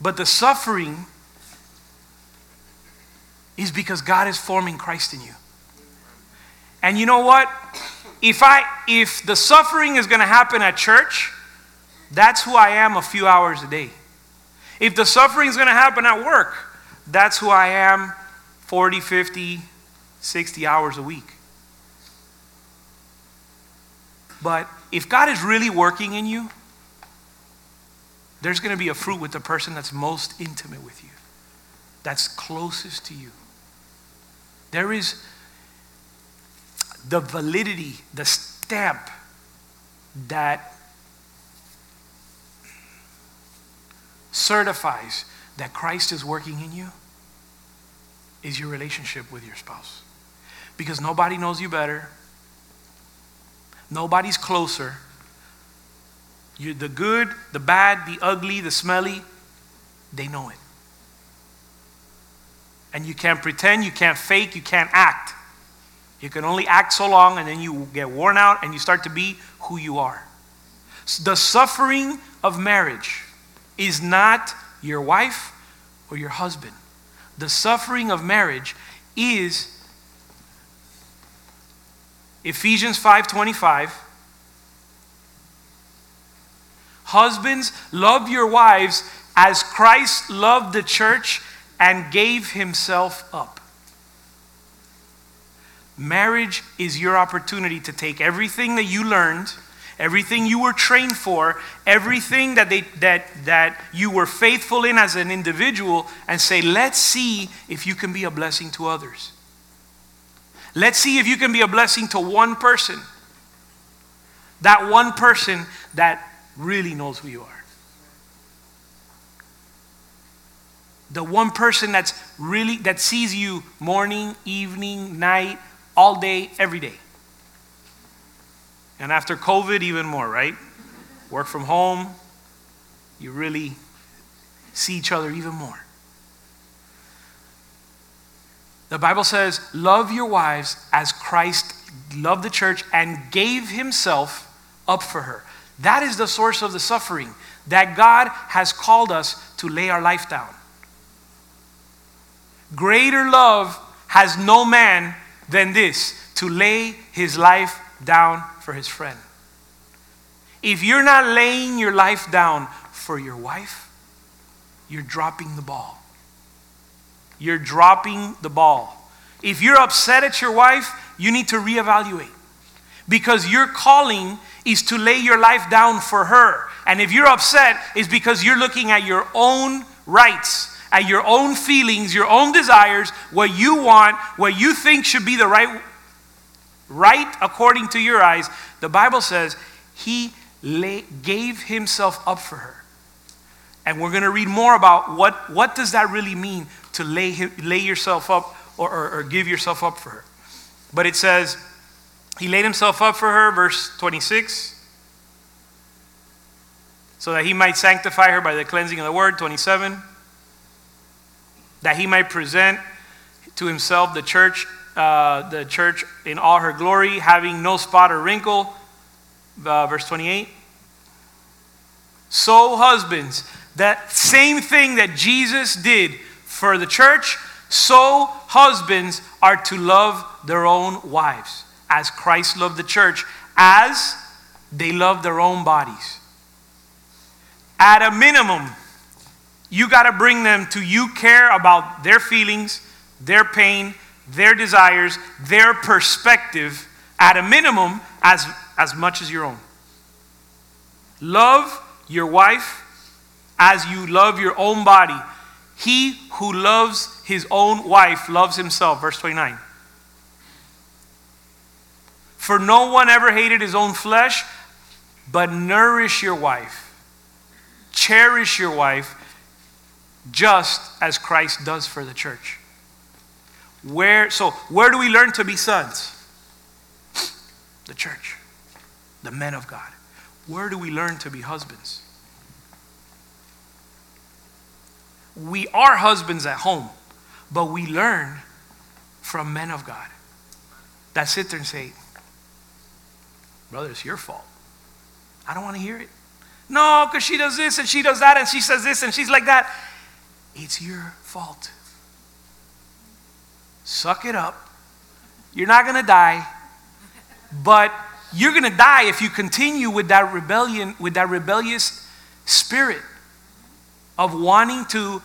But the suffering is because God is forming Christ in you. And you know what? If I if the suffering is going to happen at church, that's who I am a few hours a day. If the suffering is going to happen at work, that's who I am 40, 50, 60 hours a week. But if God is really working in you, there's going to be a fruit with the person that's most intimate with you, that's closest to you. There is the validity, the stamp that certifies that Christ is working in you is your relationship with your spouse. Because nobody knows you better, nobody's closer. You, the good, the bad, the ugly, the smelly, they know it. And you can't pretend, you can't fake, you can't act. You can only act so long and then you get worn out and you start to be who you are. The suffering of marriage is not your wife or your husband. The suffering of marriage is Ephesians 5:25 Husbands love your wives as Christ loved the church and gave himself up. Marriage is your opportunity to take everything that you learned everything you were trained for, everything that, they, that, that you were faithful in as an individual, and say, let's see if you can be a blessing to others. Let's see if you can be a blessing to one person. That one person that really knows who you are. The one person that's really that sees you morning, evening, night, all day, every day. And after COVID, even more, right? Work from home, you really see each other even more. The Bible says, Love your wives as Christ loved the church and gave himself up for her. That is the source of the suffering, that God has called us to lay our life down. Greater love has no man than this to lay his life down for his friend. If you're not laying your life down for your wife, you're dropping the ball. You're dropping the ball. If you're upset at your wife, you need to reevaluate because your calling is to lay your life down for her. And if you're upset, it's because you're looking at your own rights, at your own feelings, your own desires, what you want, what you think should be the right right according to your eyes, the Bible says he lay, gave himself up for her. And we're going to read more about what, what does that really mean to lay, lay yourself up or, or, or give yourself up for her. But it says, he laid himself up for her, verse 26, so that he might sanctify her by the cleansing of the word, 27, that he might present to himself the church uh, the church in all her glory, having no spot or wrinkle. Uh, verse 28. So, husbands, that same thing that Jesus did for the church, so husbands are to love their own wives, as Christ loved the church, as they love their own bodies. At a minimum, you got to bring them to you care about their feelings, their pain, their desires, their perspective, at a minimum, as, as much as your own. Love your wife as you love your own body. He who loves his own wife loves himself. Verse 29. For no one ever hated his own flesh, but nourish your wife, cherish your wife, just as Christ does for the church. Where, so, where do we learn to be sons? The church, the men of God. Where do we learn to be husbands? We are husbands at home, but we learn from men of God that sit there and say, Brother, it's your fault. I don't want to hear it. No, because she does this and she does that and she says this and she's like that. It's your fault. Suck it up. You're not going to die, but you're going to die if you continue with that rebellion, with that rebellious spirit of wanting to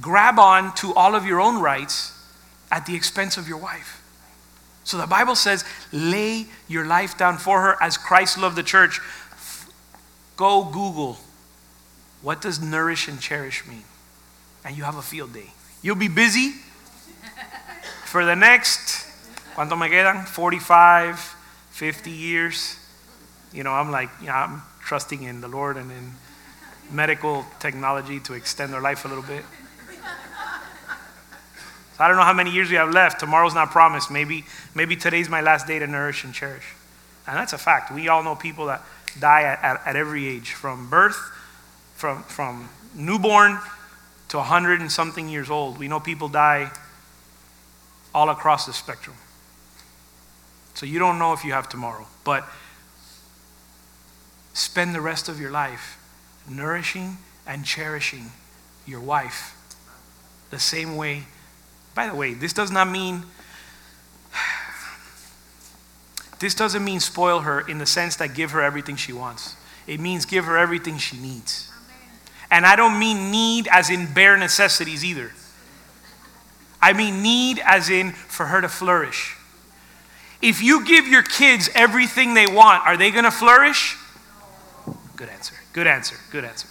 grab on to all of your own rights at the expense of your wife. So the Bible says, lay your life down for her as Christ loved the church. Go Google, what does nourish and cherish mean? And you have a field day. You'll be busy for the next, ¿cuánto me quedan? 45, 50 years. You know, I'm like, you know, I'm trusting in the Lord and in medical technology to extend their life a little bit. So I don't know how many years we have left. Tomorrow's not promised. Maybe, maybe today's my last day to nourish and cherish. And that's a fact. We all know people that die at, at, at every age, from birth, from, from newborn to 100 and something years old. We know people die all across the spectrum. So you don't know if you have tomorrow. But spend the rest of your life nourishing and cherishing your wife the same way. By the way, this does not mean this doesn't mean spoil her in the sense that give her everything she wants. It means give her everything she needs. And I don't mean need as in bare necessities either. I mean need as in for her to flourish. If you give your kids everything they want, are they going to flourish? Good answer. Good answer. Good answer.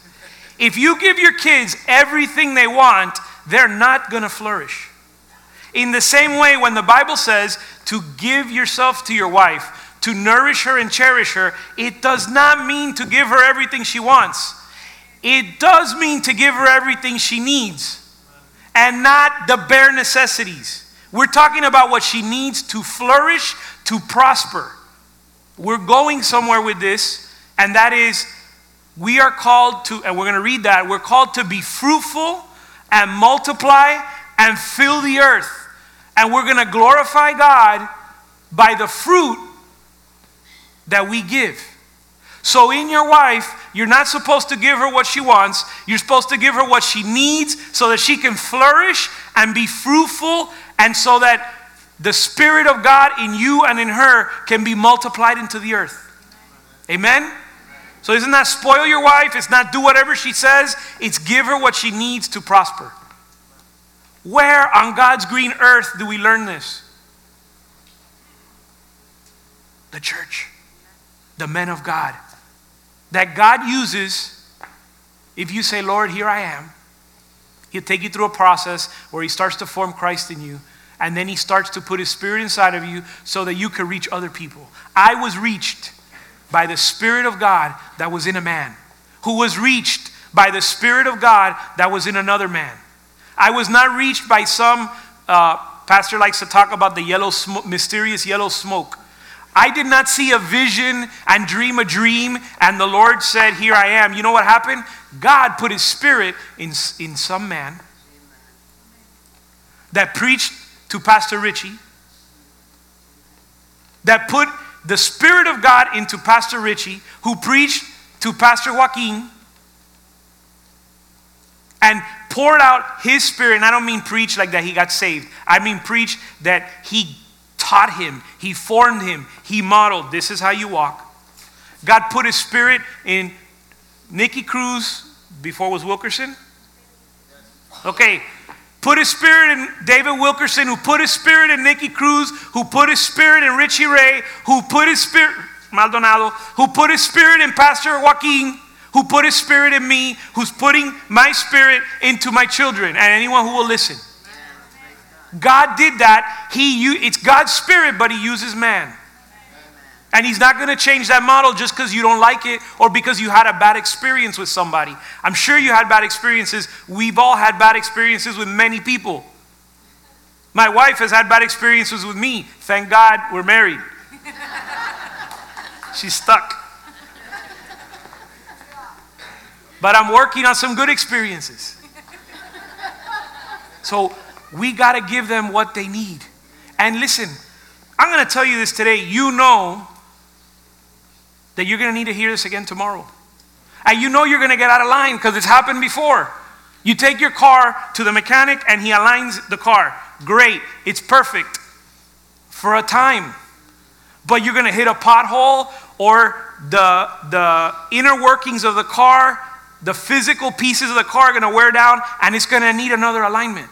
If you give your kids everything they want, they're not going to flourish. In the same way, when the Bible says to give yourself to your wife, to nourish her and cherish her, it does not mean to give her everything she wants. It does mean to give her everything she needs and not the bare necessities. We're talking about what she needs to flourish, to prosper. We're going somewhere with this, and that is we are called to, and we're going to read that, we're called to be fruitful and multiply and fill the earth. And we're going to glorify God by the fruit that we give. So, in your wife, you're not supposed to give her what she wants. You're supposed to give her what she needs so that she can flourish and be fruitful, and so that the Spirit of God in you and in her can be multiplied into the earth. Amen? So, isn't that spoil your wife? It's not do whatever she says, it's give her what she needs to prosper. Where on God's green earth do we learn this? The church, the men of God that God uses if you say, Lord, here I am. He'll take you through a process where He starts to form Christ in you, and then He starts to put His Spirit inside of you so that you can reach other people. I was reached by the Spirit of God that was in a man, who was reached by the Spirit of God that was in another man. I was not reached by some, uh, pastor likes to talk about the yellow, sm- mysterious yellow smoke. I did not see a vision and dream a dream, and the Lord said, Here I am. You know what happened? God put His Spirit in, in some man that preached to Pastor Richie, that put the Spirit of God into Pastor Richie, who preached to Pastor Joaquin, and poured out His Spirit. And I don't mean preach like that he got saved, I mean preach that He taught him, He formed him, He modeled. This is how you walk. God put His Spirit in Nicky Cruz before was Wilkerson. Okay, put His Spirit in David Wilkerson, who put His Spirit in Nicky Cruz, who put His Spirit in Richie Ray, who put His Spirit, Maldonado, who put His Spirit in Pastor Joaquin who put his spirit in me, who's putting my spirit into my children and anyone who will listen. God did that. He, it's God's spirit, but He uses man. And He's not going to change that model just because you don't like it or because you had a bad experience with somebody. I'm sure you had bad experiences. We've all had bad experiences with many people. My wife has had bad experiences with me. Thank God we're married. She's stuck. But I'm working on some good experiences. So, we got to give them what they need. And listen, I'm going to tell you this today. You know that you're going to need to hear this again tomorrow. And you know you're going to get out of line because it's happened before. You take your car to the mechanic and he aligns the car. Great, it's perfect for a time. But you're going to hit a pothole or the, the inner workings of the car, the physical pieces of the car are going to wear down and it's going to need another alignment.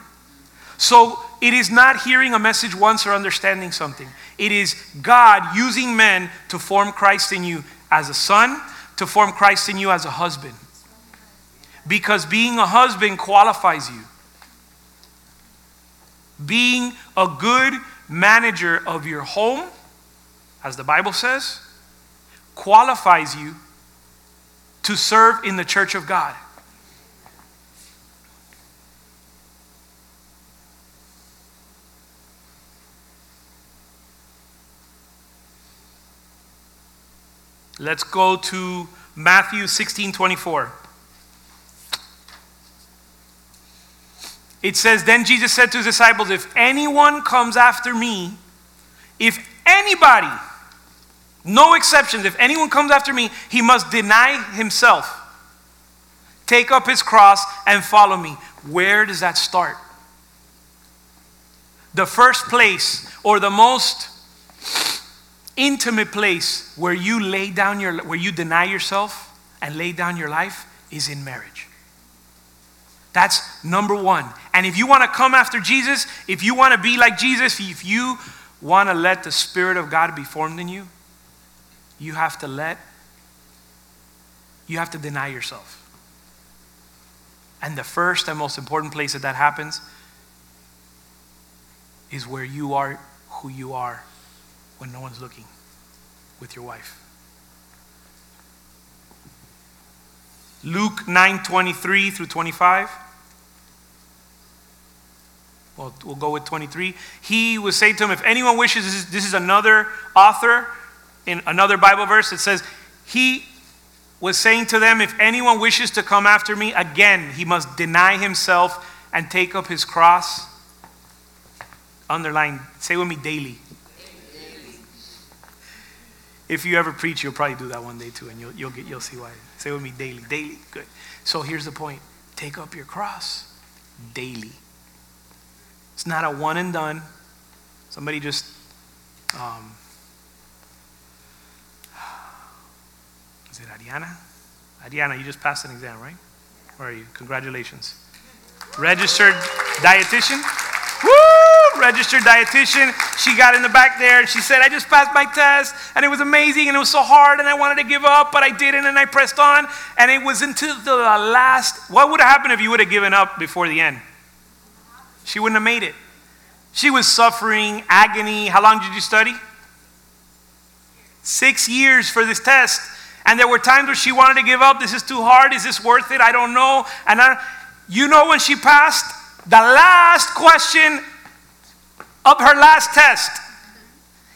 So it is not hearing a message once or understanding something. It is God using men to form Christ in you as a son, to form Christ in you as a husband. Because being a husband qualifies you. Being a good manager of your home, as the Bible says, qualifies you to serve in the church of God. Let's go to Matthew 16 24. It says, Then Jesus said to his disciples, If anyone comes after me, if anybody, no exceptions, if anyone comes after me, he must deny himself, take up his cross, and follow me. Where does that start? The first place, or the most intimate place where you lay down your where you deny yourself and lay down your life is in marriage. That's number 1. And if you want to come after Jesus, if you want to be like Jesus, if you want to let the spirit of God be formed in you, you have to let you have to deny yourself. And the first and most important place that that happens is where you are who you are when no one's looking with your wife. Luke 9:23 through 25. Well, we'll go with 23. He would say to him, if anyone wishes, this is, this is another author in another Bible verse. It says, he was saying to them, if anyone wishes to come after me, again, he must deny himself and take up his cross. Underline, say with me daily. If you ever preach, you'll probably do that one day too, and you'll, you'll, get, you'll see why. Say with me daily. Daily. Good. So here's the point take up your cross daily. It's not a one and done. Somebody just, um, is it Ariana? Ariana, you just passed an exam, right? Where are you? Congratulations. Registered dietitian? Registered dietitian. She got in the back there and she said, I just passed my test and it was amazing and it was so hard and I wanted to give up, but I didn't and I pressed on. And it was until the last. What would have happened if you would have given up before the end? She wouldn't have made it. She was suffering agony. How long did you study? Six years for this test. And there were times where she wanted to give up. This is too hard. Is this worth it? I don't know. And I, you know when she passed? the last question of her last test.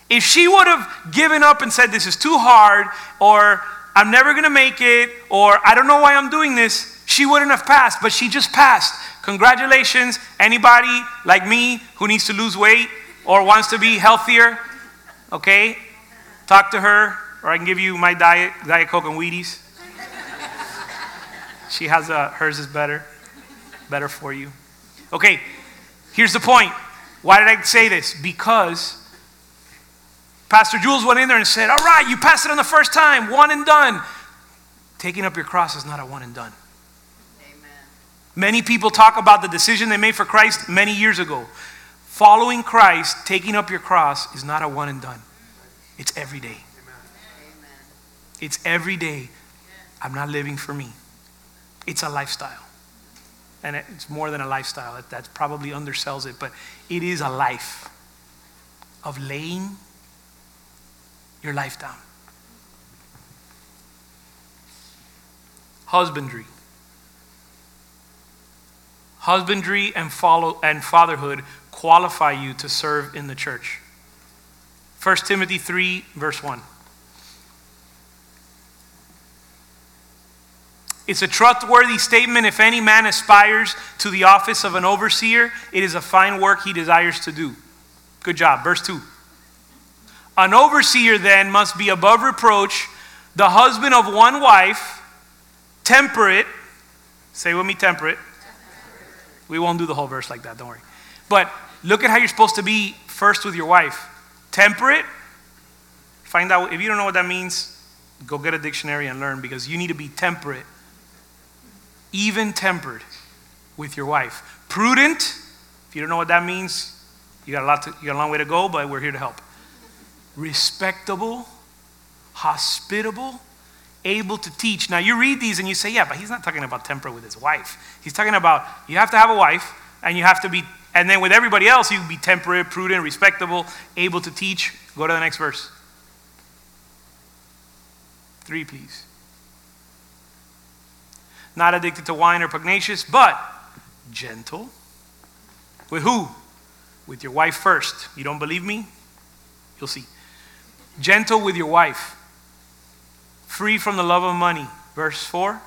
If she would have given up and said, This is too hard, or I'm never going to make it, or I don't know why I'm doing this, she wouldn't have passed, but she just passed. Congratulations. Anybody like me who needs to lose weight or wants to be healthier, okay? Talk to her, or I can give you my diet, Diet Coke and Wheaties. She has a, hers is better, better for you. Okay, here's the point. Why did I say this? Because Pastor Jules went in there and said, All right, you passed it on the first time, one and done. Taking up your cross is not a one and done. Amen. Many people talk about the decision they made for Christ many years ago. Following Christ, taking up your cross, is not a one and done. It's every day. Amen. It's every day. I'm not living for me, it's a lifestyle and it's more than a lifestyle. That, that probably undersells it, but it is a life of laying your life down. Husbandry. Husbandry and follow and fatherhood qualify you to serve in the church. 1 Timothy 3, verse 1. It's a trustworthy statement. If any man aspires to the office of an overseer, it is a fine work he desires to do. Good job. Verse 2. An overseer then must be above reproach, the husband of one wife, temperate. Say with me, temperate. We won't do the whole verse like that, don't worry. But look at how you're supposed to be first with your wife. Temperate. Find out, if you don't know what that means, Go get a dictionary and learn because you need to be temperate, even tempered with your wife. Prudent, if you don't know what that means, you got a lot to, you got a long way to go, but we're here to help. Respectable, hospitable, able to teach. Now you read these and you say, yeah, but he's not talking about temper with his wife. He's talking about you have to have a wife and you have to be, and then with everybody else, you be temperate, prudent, respectable, able to teach. Go to the next verse. Three, please. Not addicted to wine or pugnacious, but gentle. With who? With your wife first. You don't believe me? You'll see. Gentle with your wife. Free from the love of money. Verse 4.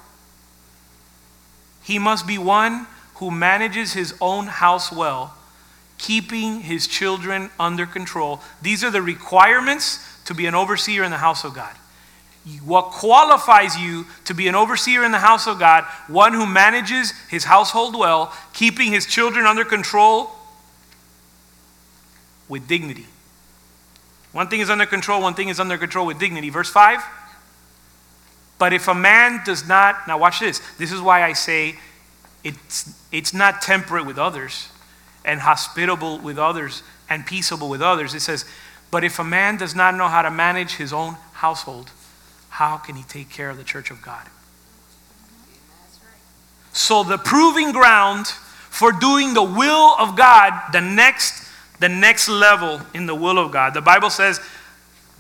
He must be one who manages his own house well, keeping his children under control. These are the requirements to be an overseer in the house of God. What qualifies you to be an overseer in the house of God, one who manages his household well, keeping his children under control with dignity. One thing is under control, one thing is under control with dignity. Verse 5. But if a man does not, now watch this. This is why I say it's, it's not temperate with others and hospitable with others and peaceable with others. It says, But if a man does not know how to manage his own household, how can he take care of the church of God? So, the proving ground for doing the will of God, the next, the next level in the will of God, the Bible says,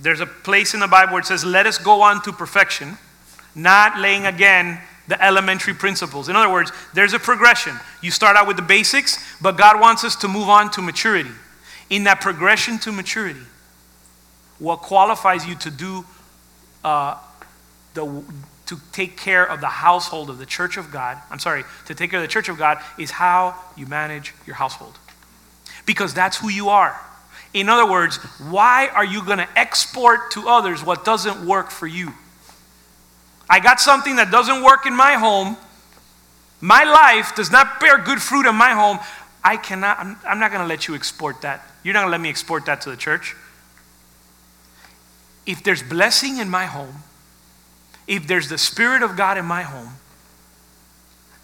there's a place in the Bible where it says, Let us go on to perfection, not laying again the elementary principles. In other words, there's a progression. You start out with the basics, but God wants us to move on to maturity. In that progression to maturity, what qualifies you to do uh, the to take care of the household of the church of God, I'm sorry, to take care of the church of God is how you manage your household. Because that's who you are. In other words, why are you going to export to others what doesn't work for you? I got something that doesn't work in my home. My life does not bear good fruit in my home. I cannot, I'm, I'm not going to let you export that. You're not going to let me export that to the church. If there's blessing in my home, if there's the Spirit of God in my home,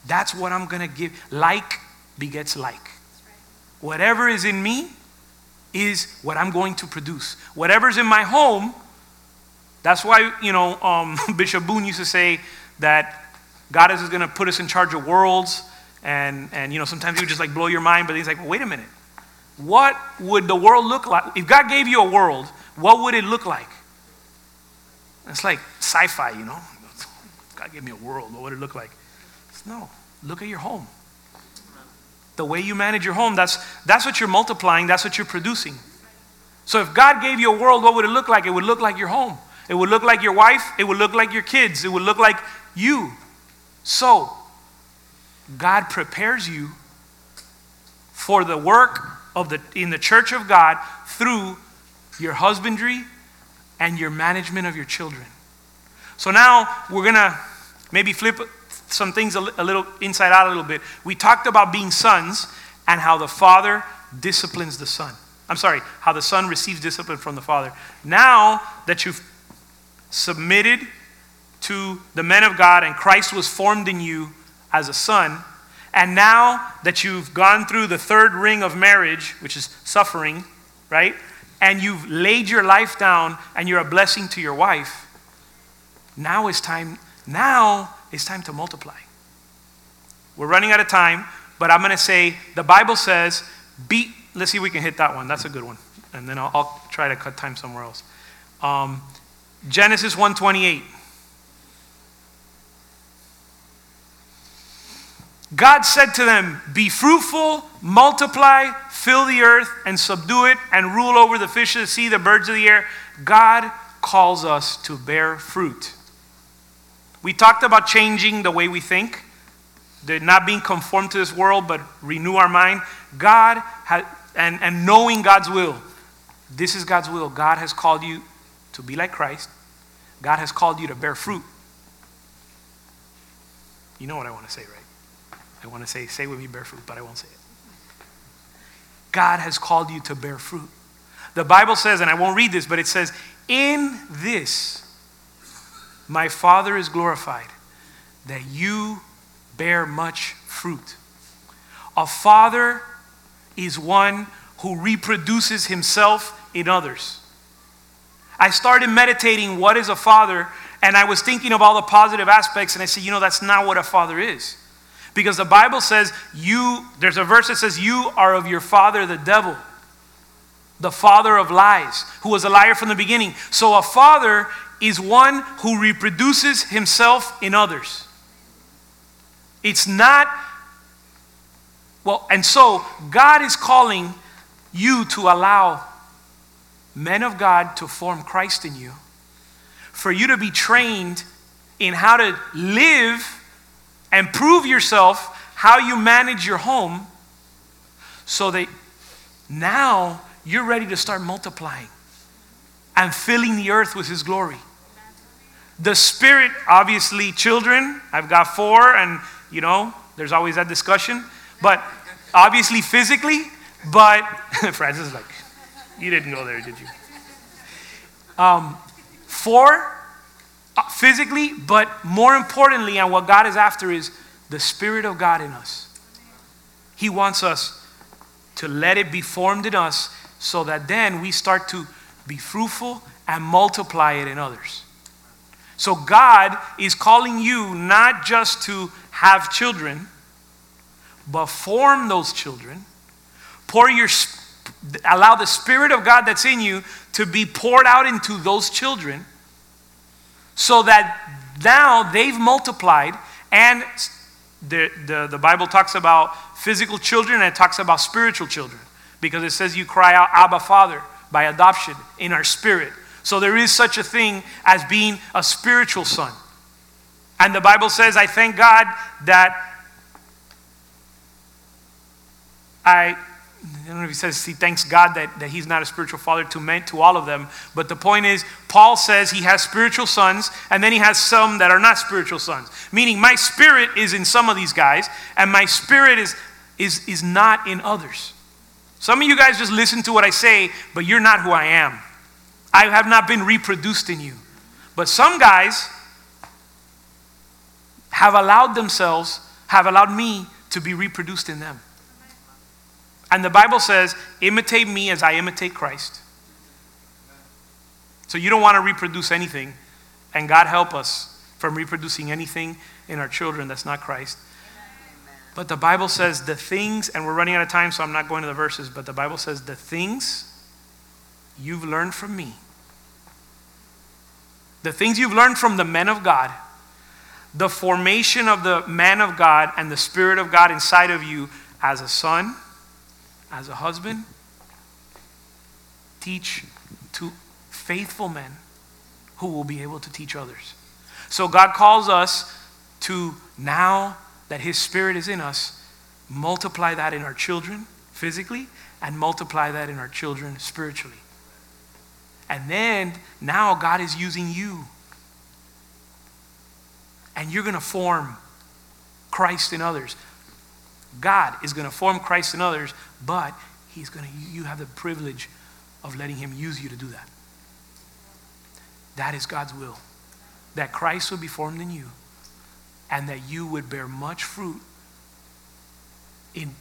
that's what I'm going to give. Like begets like. Whatever is in me is what I'm going to produce. Whatever's in my home that's why, you know, um, Bishop Boone used to say that God is going to put us in charge of worlds. And, and, you know, sometimes would just like blow your mind, but he's like, well, wait a minute. What would the world look like? If God gave you a world, what would it look like? It's like sci fi, you know. God gave me a world. What would it look like? No, look at your home. The way you manage your home, that's, that's what you're multiplying, that's what you're producing. So if God gave you a world, what would it look like? It would look like your home. It would look like your wife. It would look like your kids. It would look like you. So, God prepares you for the work of the, in the church of God through your husbandry and your management of your children. So now we're going to maybe flip some things a, little inside out a little bit. We talked about being sons and how the father disciplines the son. I'm sorry, how the son receives discipline from the father. Now that you've submitted to the men of God and Christ was formed in you as a son, and now that you've gone through the third ring of marriage, which is suffering, right? And you've laid your life down and you're a blessing to your wife, now it's time, now it's time to multiply. We're running out of time, but I'm going to say the Bible says, be, let's see if we can hit that one. That's a good one. And then I'll, I'll try to cut time somewhere else. Um, Genesis 128. God said to them, Be fruitful, multiply, fill the earth, and subdue it, and rule over the fish of the sea, the birds of the air. God calls us to bear fruit. We talked about changing the way we think, not being conformed to this world, but renew our mind. God has, and, and knowing God's will. This is God's will. God has called you to be like Christ. God has called you to bear fruit. You know what I want to say, right? I want to say, say with me, bear fruit, but I won't say it. God has called you to bear fruit. The Bible says, and I won't read this, but it says, in this My Father is glorified, that you bear much fruit. A father is one who reproduces himself in others. I started meditating what is a father, and I was thinking of all the positive aspects, and I said, you know, that's not what a father is. Because the Bible says, you, there's a verse that says, you are of your father, the devil, the father of lies, who was a liar from the beginning. So a father is one who reproduces himself in others. It's not, well, and so God is calling you to allow men of God to form Christ in you, for you to be trained in how to live and prove yourself, how you manage your home, so that now you're ready to start multiplying and filling the earth with His glory. The Spirit, obviously, children, I've got four, and you know, there's always that discussion, but obviously, physically, but Francis is like, you didn't go there, did you? Um, four, Uh, physically, but more importantly, and what God is after is the Spirit of God in us. He wants us to let it be formed in us so that then we start to be fruitful and multiply it in others. So God is calling you not just to have children, but form those children. Pour your allow the spirit of God that's in you to be poured out into those children so that now they've multiplied and the, the, the Bible talks about physical children and it talks about spiritual children because it says you cry out Abba Father by adoption in our spirit. So there is such a thing as being a spiritual son. And the Bible says, I thank God that I, I don't know if he says he thanks God that, that he's not a spiritual father to men, to all of them. But the point is, Paul says he has spiritual sons, and then he has some that are not spiritual sons. Meaning, my spirit is in some of these guys, and my spirit is, is, is not in others. Some of you guys just listen to what I say, but you're not who I am. I have not been reproduced in you. But some guys have allowed themselves, have allowed me to be reproduced in them. And the Bible says, imitate me as I imitate Christ. So you don't want to reproduce anything, and God help us from reproducing anything in our children that's not Christ. But the Bible says the things, and we're running out of time, so I'm not going to the verses, but the Bible says the things you've learned from me, the things you've learned from the men of God, the formation of the man of God and the Spirit of God inside of you as a son, as a husband, teach to faithful men who will be able to teach others. So God calls us to now that His Spirit is in us, multiply that in our children physically and multiply that in our children spiritually. And then now God is using you. And you're going to form Christ in others. God is going to form Christ in others, but he's going to you have the privilege of letting him use you to do that. That is God's will. That Christ would be formed in you and that you would bear much fruit in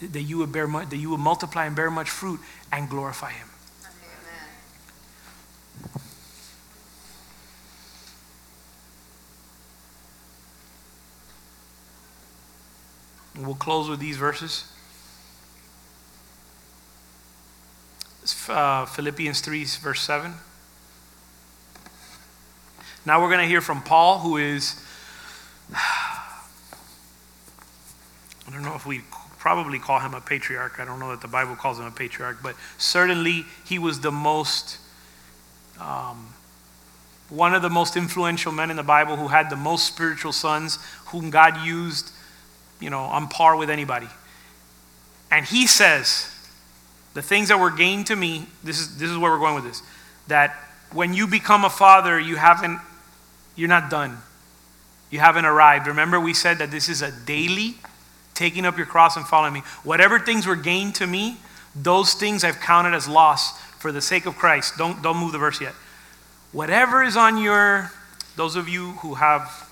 that you would bear much, that you would multiply and bear much fruit and glorify him. We'll close with these verses. Uh, Philippians 3, verse 7. Now we're going to hear from Paul, who is, I don't know if we probably call him a patriarch. I don't know that the Bible calls him a patriarch, but certainly he was the most, um, one of the most influential men in the Bible who had the most spiritual sons, whom God used, you know, on par with anybody. And he says, the things that were gained to me, this is, this is where we're going with this, that when you become a father, you haven't you're not done. You haven't arrived. Remember, we said that this is a daily taking up your cross and following me. Whatever things were gained to me, those things I've counted as loss for the sake of Christ. Don't, don't move the verse yet. whatever is on your, those of you who have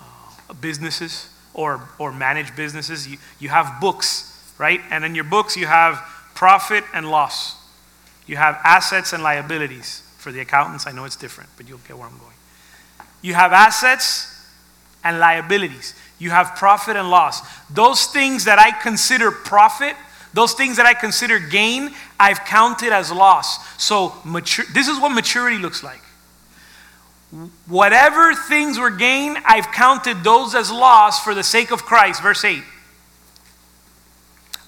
uh, businesses or, or manage businesses, you, you have books, right? And in your books, you have profit and loss. You have assets and liabilities. For the accountants, I know it's different, but you'll get where I'm going. You have assets and liabilities. You have profit and loss. Those things that I consider profit, those things that I consider gain, I've counted as loss. So mature, this is what maturity looks like. Whatever things were gained, I've counted those as loss for the sake of Christ. Verse 8.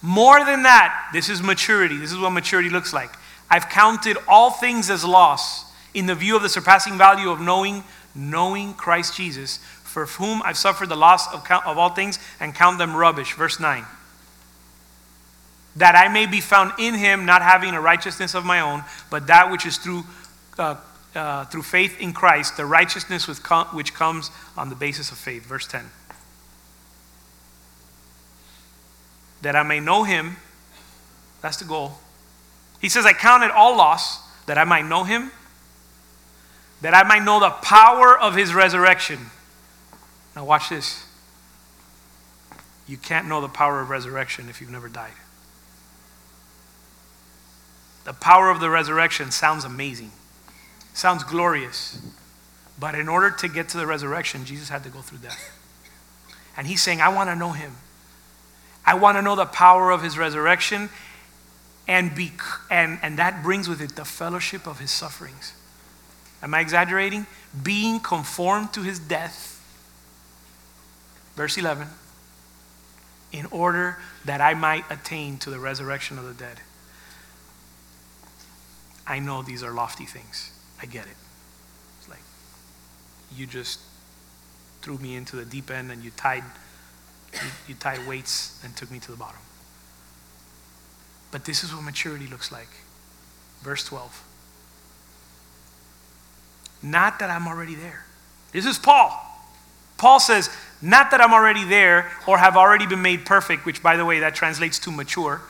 More than that, this is maturity. This is what maturity looks like. I've counted all things as loss in the view of the surpassing value of knowing knowing Christ Jesus, for whom I've suffered the loss of, count, of all things and count them rubbish. Verse 9. That I may be found in him, not having a righteousness of my own, but that which is through, uh, uh, through faith in Christ, the righteousness com- which comes on the basis of faith. Verse 10. That I may know him, that's the goal. He says, I count it all loss, that I might know him that I might know the power of his resurrection. Now, watch this. You can't know the power of resurrection if you've never died. The power of the resurrection sounds amazing, sounds glorious. But in order to get to the resurrection, Jesus had to go through death. And he's saying, I want to know him. I want to know the power of his resurrection. And, be, and, and that brings with it the fellowship of his sufferings. Am I exaggerating? Being conformed to his death. Verse 11. In order that I might attain to the resurrection of the dead. I know these are lofty things. I get it. It's like you just threw me into the deep end and you tied you, you tied weights and took me to the bottom. But this is what maturity looks like. Verse 12. Not that I'm already there. This is Paul. Paul says, Not that I'm already there or have already been made perfect, which, by the way, that translates to mature,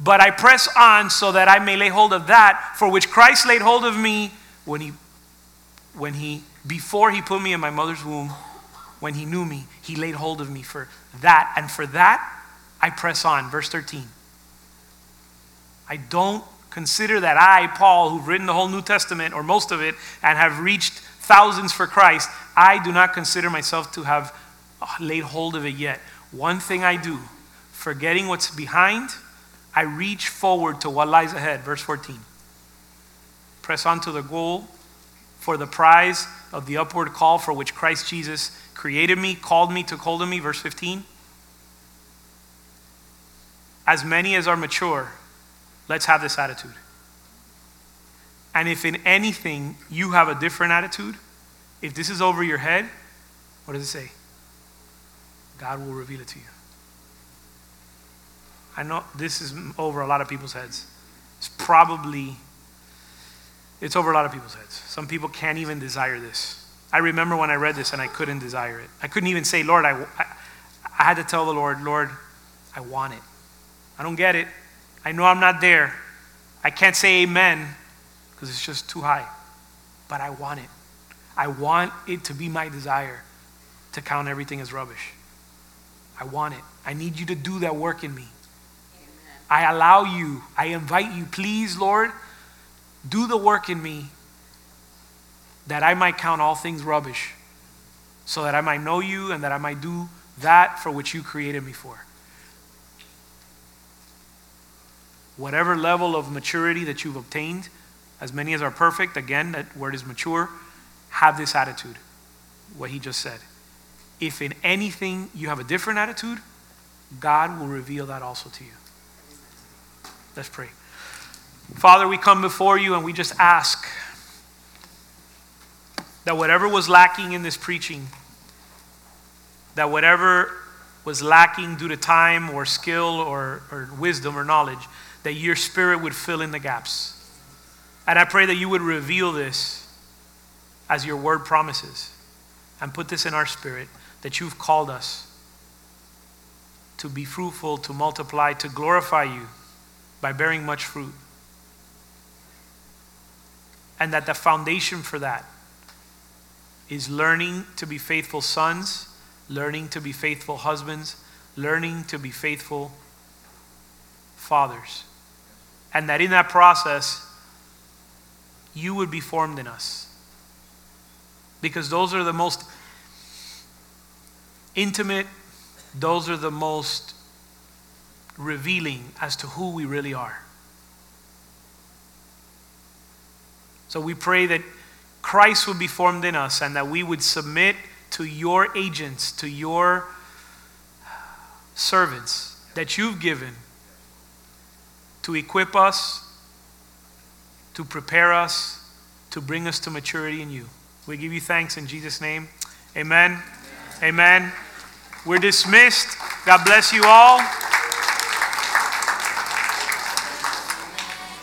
but I press on so that I may lay hold of that for which Christ laid hold of me when he, when he, before he put me in my mother's womb, when he knew me, he laid hold of me for that. And for that, I press on. Verse 13. I don't Consider that I, Paul, who've written the whole New Testament or most of it and have reached thousands for Christ, I do not consider myself to have laid hold of it yet. One thing I do, forgetting what's behind, I reach forward to what lies ahead. Verse 14. Press on to the goal for the prize of the upward call for which Christ Jesus created me, called me, took hold of me. Verse 15. As many as are mature, Let's have this attitude. And if in anything you have a different attitude, if this is over your head, what does it say? God will reveal it to you. I know this is over a lot of people's heads. It's probably it's over a lot of people's heads. Some people can't even desire this. I remember when I read this and I couldn't desire it. I couldn't even say, Lord, I, I, I had to tell the Lord, Lord, I want it. I don't get it. I know I'm not there. I can't say amen because it's just too high. But I want it. I want it to be my desire to count everything as rubbish. I want it. I need you to do that work in me. Amen. I allow you, I invite you, please, Lord, do the work in me that I might count all things rubbish, so that I might know you and that I might do that for which you created me for. whatever level of maturity that you've obtained, as many as are perfect, again, that word is mature, have this attitude, what he just said. If in anything you have a different attitude, God will reveal that also to you. Let's pray. Father, we come before you and we just ask that whatever was lacking in this preaching, that whatever was lacking due to time or skill or, or wisdom or knowledge, that your spirit would fill in the gaps. And I pray that you would reveal this as your word promises and put this in our spirit that you've called us to be fruitful, to multiply, to glorify you by bearing much fruit. And that the foundation for that is learning to be faithful sons, learning to be faithful husbands, learning to be faithful fathers. And that in that process, you would be formed in us. Because those are the most intimate, those are the most revealing as to who we really are. So we pray that Christ would be formed in us and that we would submit to your agents, to your servants that you've given to equip us, to prepare us, to bring us to maturity in you. We give you thanks in Jesus' name. Amen. Amen. We're dismissed. God bless you all.